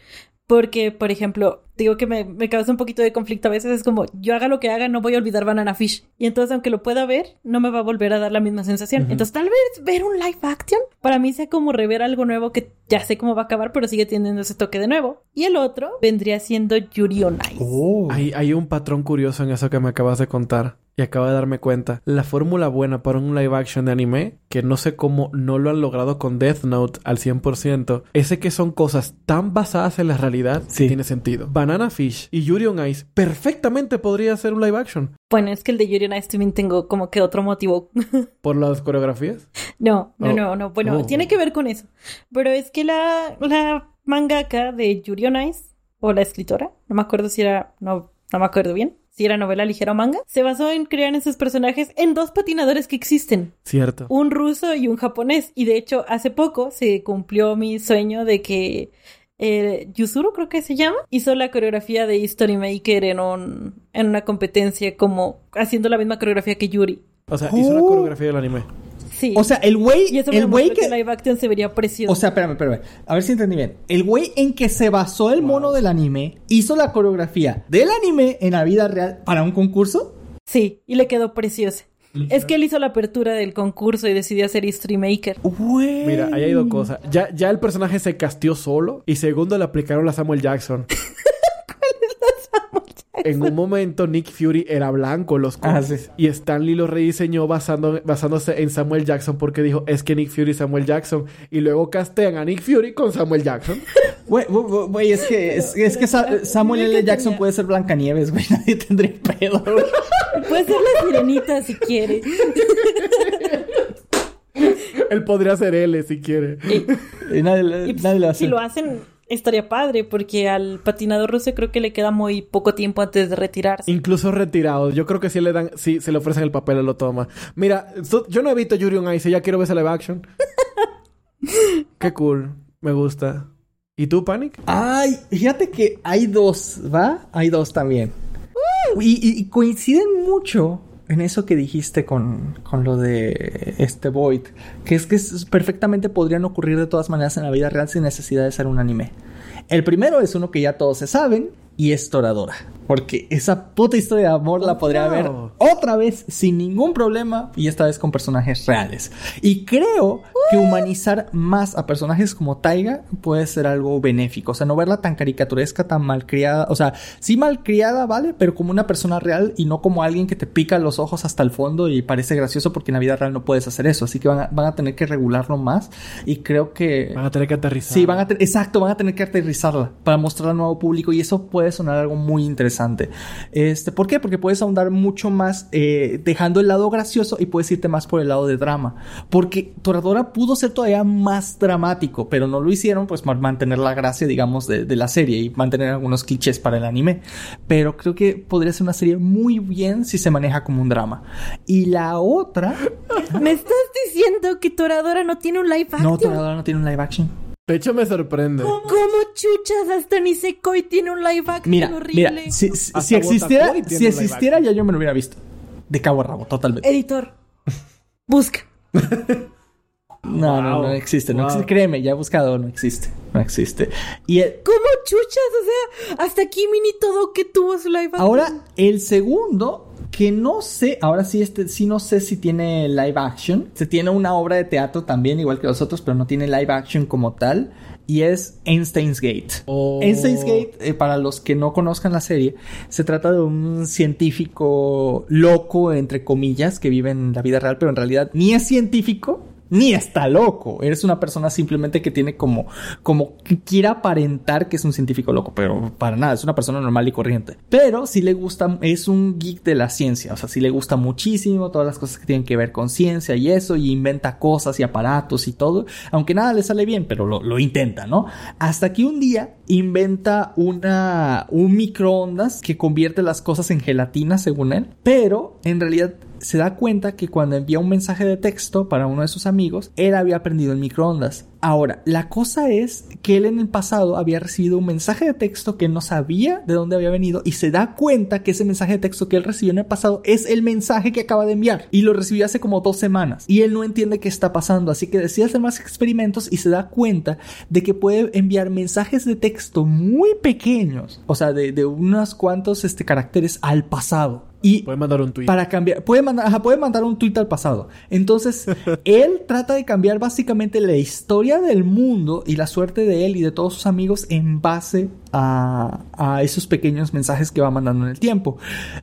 Porque, por ejemplo, digo que me, me causa un poquito de conflicto a veces. Es como, yo haga lo que haga, no voy a olvidar Banana Fish. Y entonces, aunque lo pueda ver, no me va a volver a dar la misma sensación. Ujú. Entonces, tal vez ver un live action para mí sea como rever algo nuevo que ya sé cómo va a acabar, pero sigue teniendo ese toque de nuevo. Y el otro vendría siendo Yuri on Ice. Oh. Hay, hay un patrón curioso en eso que me acabas de contar. Y acabo de darme cuenta. La fórmula buena para un live action de anime, que no sé cómo no lo han logrado con Death Note al 100%, ese que son cosas tan basadas en la realidad Sí. que tiene sentido. Banana Fish y Yuri on Ice perfectamente podría ser un live action. Bueno, es que el de Yuri on Ice también tengo como que otro motivo. Por las coreografías. No, no, Oh. no, no. Bueno, Oh. tiene que ver con eso. Pero es que la, la mangaka de Yuri on Ice, o la escritora, no me acuerdo si era, no, no me acuerdo bien, si era novela ligera o manga, se basó en crear en sus personajes en dos patinadores que existen. Cierto. Un ruso y un japonés. Y de hecho, hace poco se cumplió mi sueño de que eh, Yuzuru, creo que se llama, hizo la coreografía de History Maker en, un, en una competencia como haciendo la misma coreografía que Yuri. O sea, hizo una Oh. coreografía del anime. Sí. O sea, el güey. y eso me El güey que. que live action se vería precioso. O sea, espérame, espérame. A ver si entendí bien. El güey en que se basó el mono del anime hizo la coreografía del anime en la vida real para un concurso. sí, y le quedó preciosa. Es que él hizo la apertura del concurso y decidió hacer History Maker. Mira, ahí hay dos cosas. Ya, ya el personaje se castió solo. Y segundo, le aplicaron la Samuel Jackson. En un momento, Nick Fury era blanco en los Ah, cómics. sí. Y Stan Lee lo rediseñó basando, basándose en Samuel Jackson porque dijo, es que Nick Fury es Samuel Jackson. Y luego castean a Nick Fury con Samuel Jackson. Güey, es que, es, es que Sa- Samuel L. Jackson tenía- puede ser Blancanieves, güey. Nadie tendría pedo. güey. Puede ser la sirenita si quiere. Él podría ser L si quiere. Y nadie, Y pues, nadie le va a si lo hacen, estaría padre, porque al patinador ruso creo que le queda muy poco tiempo antes de retirarse. Incluso retirado. Yo creo que si le dan, si se le ofrecen el papel, él lo toma. Mira, so- yo no he visto Yuri on Ice, ya quiero ver ese live action. Qué cool. Me gusta. ¿Y tú, Panic? Ay, fíjate que hay dos, ¿va? Hay dos también. Y coinciden mucho en eso que dijiste con, con lo de este Void. Que es que perfectamente podrían ocurrir de todas maneras en la vida real sin necesidad de ser un anime. El primero es uno que ya todos se saben y es Toradora. Porque esa puta historia de amor la podría ver otra vez sin ningún problema y esta vez con personajes reales. Y creo que humanizar más a personajes como Taiga puede ser algo benéfico. O sea, no verla tan caricaturesca, tan malcriada. O sea, sí malcriada, ¿vale? Pero como una persona real y no como alguien que te pica los ojos hasta el fondo y parece gracioso porque en la vida real no puedes hacer eso. Así que van a, van a tener que regularlo más y creo que... Van a tener que aterrizar. Sí, van a tener, exacto, van a tener que aterrizarla para mostrarla al nuevo público y eso puede sonar algo muy interesante. Este, ¿por qué? Porque puedes ahondar mucho más eh, dejando el lado gracioso y puedes irte más por el lado de drama. Porque Toradora pudo ser todavía más dramático, pero no lo hicieron pues para mantener la gracia, digamos, de, de la serie y mantener algunos clichés para el anime. Pero creo que podría ser una serie muy bien si se maneja como un drama. Y la otra... ¿Me estás diciendo que Toradora no tiene un live action? No, Toradora no tiene un live action. De hecho, me sorprende. ¿Cómo chuchas hasta Nisekoi tiene un live action Mira, horrible? mira, si, si- existiera, si existiera ya yo me lo hubiera visto. De cabo a rabo, totalmente. Editor, busca. No, no, Wow. no existe, no Wow. existe. Créeme, ya he buscado, no existe. No existe. Y el- ¿Cómo chuchas? O sea, hasta aquí Mini todo que tuvo su live action. ahora, el segundo, que no sé, ahora sí, este, sí no sé si tiene live action. Se tiene una obra de teatro también, igual que los otros, pero no tiene live action como tal. Y es Einstein's Gate. Oh. Einstein's Gate, eh, para los que no conozcan la serie, se trata de un científico loco, entre comillas, que vive en la vida real, pero en realidad ni es científico. Ni está loco. Eres una persona simplemente que tiene como, como que quiere aparentar que es un científico loco, pero para nada, es una persona normal y corriente. Pero sí le gusta, es un geek de la ciencia, o sea, sí le gusta muchísimo todas las cosas que tienen que ver con ciencia y eso, y inventa cosas y aparatos y todo, aunque nada le sale bien, pero lo, lo intenta, ¿no? Hasta que un día inventa una, un microondas que convierte las cosas en gelatina, según él, pero en realidad se da cuenta que cuando envía un mensaje de texto para uno de sus amigos, él había aprendido el microondas. Ahora, la cosa es que él en el pasado había recibido un mensaje de texto que no sabía de dónde había venido y se da cuenta que ese mensaje de texto que él recibió en el pasado es el mensaje que acaba de enviar y lo recibió hace como dos semanas y él no entiende qué está pasando, así que decide hacer más experimentos y se da cuenta de que puede enviar mensajes de texto muy pequeños, o sea, de, de unos cuantos este, caracteres al pasado. Y Puede mandar un tweet. para cambiar, puede mandar, ajá, puede mandar un tweet al pasado. Entonces, él trata de cambiar básicamente la historia del mundo y la suerte de él y de todos sus amigos en base a, esos pequeños mensajes que va mandando en el tiempo.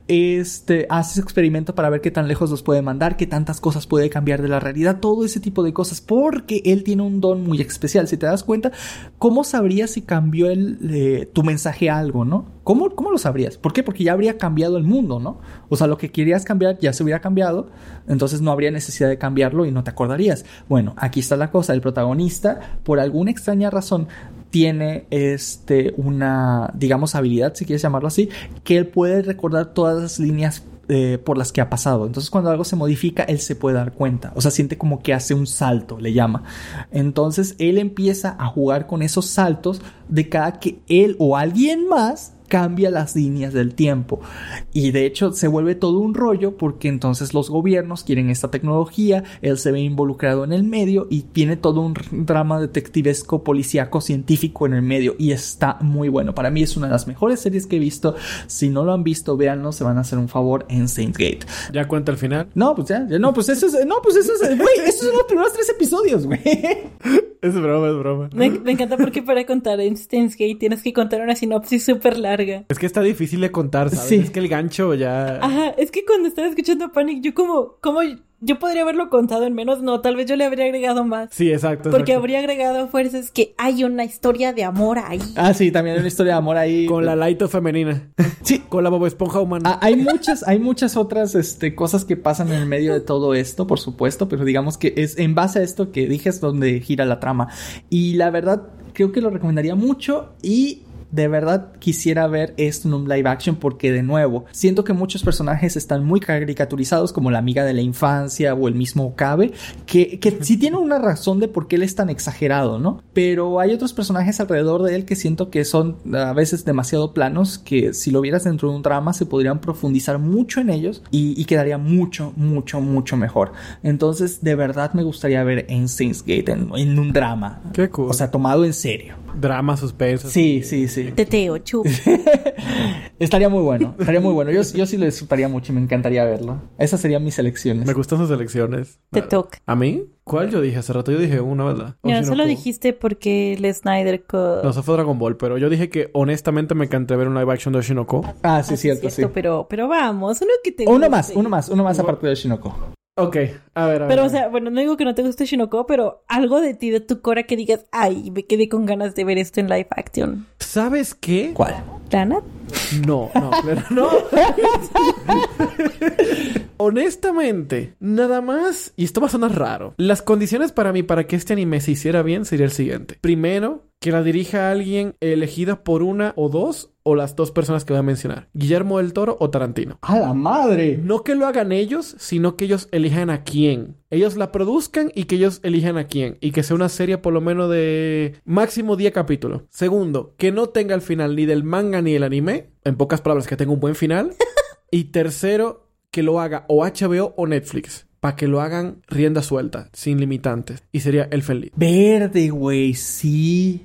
Este, hace ese experimento para ver qué tan lejos los puede mandar, qué tantas cosas puede cambiar de la realidad, todo ese tipo de cosas, porque él tiene un don muy especial. Si te das cuenta, ¿cómo sabrías si cambió el, eh, tu mensaje a algo, no? ¿Cómo, ¿Cómo lo sabrías? ¿Por qué? Porque ya habría cambiado el mundo, ¿no? O sea, lo que querías cambiar ya se hubiera cambiado, entonces no habría necesidad de cambiarlo y no te acordarías. Bueno, aquí está la cosa, el protagonista, por alguna extraña razón, tiene este una, digamos, habilidad, si quieres llamarlo así, que él puede recordar todas las líneas eh, por las que ha pasado. Entonces, cuando algo se modifica, él se puede dar cuenta. O sea, siente como que hace un salto, le llama. Entonces, él empieza a jugar con esos saltos de cada que él o alguien más cambia las líneas del tiempo. Y de hecho se vuelve todo un rollo porque entonces los gobiernos quieren esta tecnología, él se ve involucrado en el medio y tiene todo un drama detectivesco, policíaco, científico en el medio y está muy bueno. Para mí es una de las mejores series que he visto. Si no lo han visto, véanlo, se van a hacer un favor en Saint Gate. ¿Ya cuenta el final? No, pues ya, no, pues eso es, no, pues eso es, güey, esos son los primeros tres episodios, güey. Es broma, es broma. Me, me encanta porque para contar en Steins Gate tienes que contar una sinopsis súper larga. Es que está difícil de contar, ¿sabes? Sí. Es que el gancho ya... Ajá, es que cuando estaba escuchando Panic, yo como, como, yo podría haberlo contado en menos, no, tal vez yo le habría agregado más. Sí, exacto. Porque exacto. habría agregado fuerzas que hay una historia de amor ahí. Ah, sí, también hay una historia de amor ahí. Con la Laito femenina. Sí. Con la Bob Esponja humana. Ah, hay muchas, hay muchas otras este, cosas que pasan en el medio de todo esto, por supuesto, pero digamos que es en base a esto que dije es donde gira la trama. Y la verdad, creo que lo recomendaría mucho y de verdad quisiera ver esto en un live action porque de nuevo siento que muchos personajes están muy caricaturizados como la amiga de la infancia o el mismo Okabe que, que sí tienen una razón de por qué él es tan exagerado, ¿no? Pero hay otros personajes alrededor de él que siento que son a veces demasiado planos que si lo vieras dentro de un drama se podrían profundizar mucho en ellos y, y quedaría mucho, mucho, mucho mejor. Entonces de verdad me gustaría ver en Saints Gate en, en un drama. Qué cool. O sea, tomado en serio. Drama, suspenso. Sí, sí, sí. Teteo, chup. Estaría muy bueno, estaría muy bueno. Yo, yo sí lo disfrutaría mucho y me encantaría verlo. Esas serían mis elecciones. Me gustan sus elecciones. Te toca. ¿A mí? ¿Cuál yo dije? Hace rato yo dije una, ¿verdad? No, eso lo Oshinoko. dijiste porque el Snyder Cut... No, eso fue Dragon Ball, pero yo dije que honestamente me encanté ver un live action de Oshinoko. Ah, sí, Ah, cierto, sí. Pero, pero vamos, uno que te Uno guste. más, uno más, uno más aparte de Shinoko. Ok, a ver, a ver. Pero, a o sea, bueno, no digo que no te guste Shinoko, pero algo de ti, de tu cora que digas, ay, me quedé con ganas de ver esto en live action. ¿Sabes qué? ¿Cuál? ¿Planat? No, no, pero no. Honestamente, nada más, y esto va a sonar raro, las condiciones para mí para que este anime se hiciera bien sería el siguiente. Primero, que la dirija alguien elegida por una o dos o las dos personas que voy a mencionar. Guillermo del Toro o Tarantino. ¡A la madre! No que lo hagan ellos, sino que ellos elijan a quién. Ellos la produzcan y que ellos elijan a quién. Y que sea una serie por lo menos de máximo 10 capítulos. Segundo, que no tenga el final ni del manga ni del anime. En pocas palabras, que tenga un buen final. y tercero, que lo haga o HBO o Netflix. Para que lo hagan rienda suelta, sin limitantes. Y sería el feliz. Verde, güey, sí.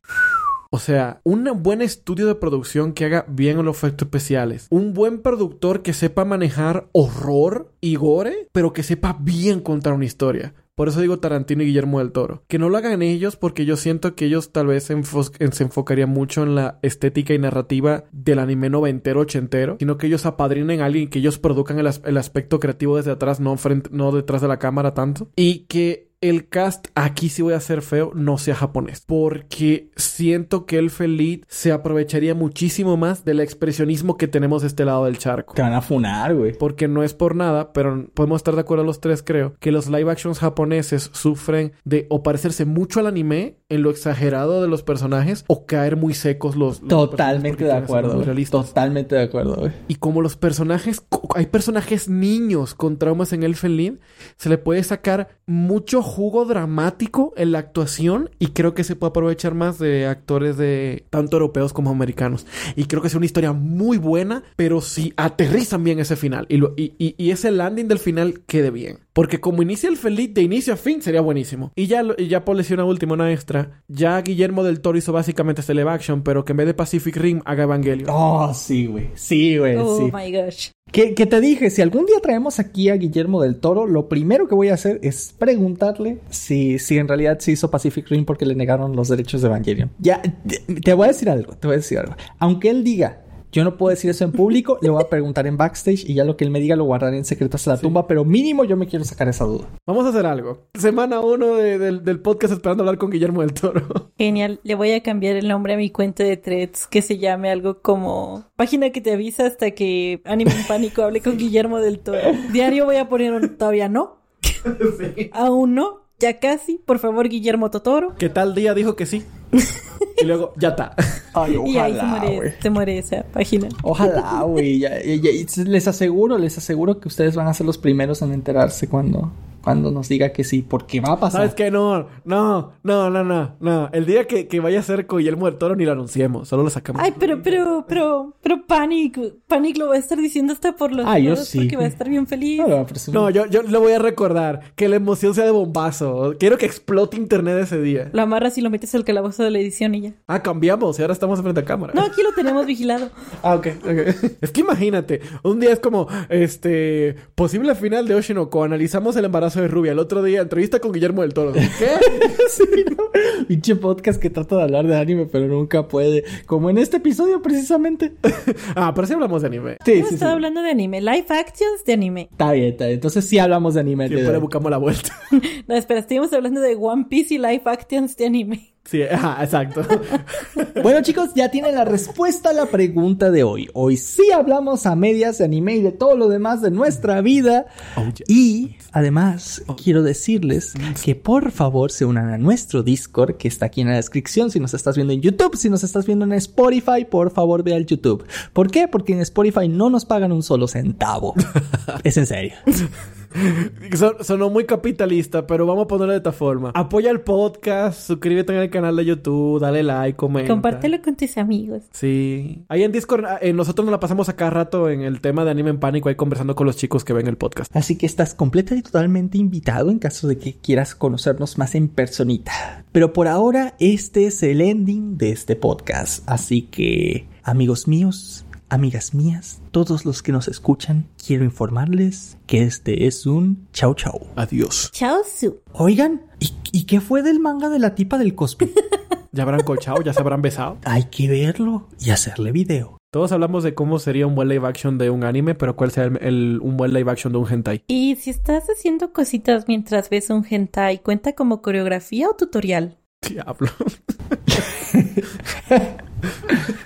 O sea, un buen estudio de producción que haga bien los efectos especiales. Un buen productor que sepa manejar horror y gore, pero que sepa bien contar una historia. Por eso digo Tarantino y Guillermo del Toro. Que no lo hagan ellos porque yo siento que ellos tal vez se, enfocarían mucho en la estética y narrativa del anime noventero, ochentero. Sino que ellos apadrinen a alguien que ellos produzcan el, as- el aspecto creativo desde atrás, no detrás de la cámara tanto. Y que el cast, aquí sí voy a ser feo, no sea japonés. Porque siento que el Feliz se aprovecharía muchísimo más del expresionismo que tenemos de este lado del charco. Te van a funar, güey. Porque no es por nada, pero podemos estar de acuerdo los tres, creo, que los live actions japoneses sufren de o parecerse mucho al anime en lo exagerado de los personajes o caer muy secos los. los Totalmente de acuerdo. Totalmente de acuerdo, güey. Y como los personajes, hay personajes niños con traumas en el felín, se le puede sacar mucho jugo dramático en la actuación y creo que se puede aprovechar más de actores de tanto europeos como americanos. Y creo que es una historia muy buena, pero si aterrizan bien ese final y, lo- y, y- y ese landing del final quede bien. Porque como inicia el feliz de inicio a fin sería buenísimo. Y ya, y ya por lesión última, una extra, ya Guillermo del Toro hizo básicamente este live action, pero que en vez de Pacific Rim haga Evangelion. Oh, sí, güey. Sí, güey, Oh sí. my gosh. Que, te dije, si algún día traemos aquí a Guillermo del Toro, lo primero que voy a hacer es preguntarle si, si en realidad se hizo Pacific Rim porque le negaron los derechos de Evangelion. Ya, te voy a decir algo, te voy a decir algo. Aunque él diga, yo no puedo decir eso en público, le voy a preguntar en backstage y ya lo que él me diga lo guardaré en secreto hasta la tumba, pero mínimo yo me quiero sacar esa duda. Vamos a hacer algo. Semana uno de- del, del podcast esperando hablar con Guillermo del Toro. Genial. Le voy a cambiar el nombre a mi cuenta de threads que se llame algo como página que te avisa hasta que Anime en Pánico hable con Guillermo del Toro. Diario voy a poner un todavía no. Aún no. Ya casi. Por favor, Guillermo Totoro. que tal día dijo que sí. Y luego, ya está. Ay, y ahí se ojalá, muere, se muere esa página. Ojalá, güey. Ya- ya- ya- les aseguro, les aseguro que ustedes van a ser los primeros en enterarse cuando, cuando nos diga que sí, porque va a pasar. ¿Sabes qué? No, no, no, no, no, no. El día que, que vaya a ser con Guillermo del Toro ni lo anunciemos, solo lo sacamos. Ay, pero, pero, pero, pero Panic, Panic lo va a estar diciendo hasta por los Ah, yo sí. porque va a estar bien feliz. No, eso- No, yo, yo le voy a recordar que la emoción sea de bombazo. Quiero que explote internet ese día. Lo amarras y lo metes al calabozo de la edición y ya. Ah, cambiamos y ahora estamos frente a cámara. No, aquí lo tenemos vigilado. Ah, ok, ok. Es que imagínate, un día es como, este, posible final de Oshinoko, analizamos el embarazo de Rubia. El otro día, entrevista con Guillermo del Toro. ¿Qué? Sí, ¿no? Pinche podcast que trata de hablar de anime, pero nunca puede. Como en este episodio, precisamente. ah, pero sí hablamos de anime. Sí, Hemos sí, sí. estado hablando de anime, live actions de anime. Está bien, está bien. Entonces sí hablamos de anime. Siempre le buscamos la vuelta. No, espera, estuvimos hablando de One Piece y live actions de anime. Sí, ajá, exacto. Bueno chicos, ya tienen la respuesta a la pregunta de hoy. Hoy sí hablamos a medias de anime y de todo lo demás de nuestra vida. Oh, yeah. Y además quiero decirles que por favor se unan a nuestro Discord que está aquí en la descripción. Si nos estás viendo en YouTube, si nos estás viendo en Spotify, por favor ve al YouTube. ¿Por qué? Porque en Spotify no nos pagan un solo centavo. es en serio. Son- sonó muy capitalista, pero vamos a ponerlo de esta forma. Apoya el podcast, suscríbete en el canal de YouTube, dale like, comenta. Compártelo con tus amigos. Sí. Ahí en Discord, eh, nosotros nos la pasamos a cada rato en el tema de anime en pánico, ahí conversando con los chicos que ven el podcast. Así que estás completa y totalmente invitado en caso de que quieras conocernos más en personita. Pero por ahora, este es el ending de este podcast. Así que, amigos míos, amigas mías, todos los que nos escuchan, quiero informarles que este es un chau chau. Adiós. Chao, Su. Oigan, ¿y, y qué fue del manga de la tipa del cosplay? Ya habrán colchado, ya se habrán besado. Hay que verlo y hacerle video. Todos hablamos de cómo sería un buen live action de un anime, pero cuál sería el, el- un buen live action de un hentai. Y si estás haciendo cositas mientras ves un hentai, ¿cuenta como coreografía o tutorial? Diablo.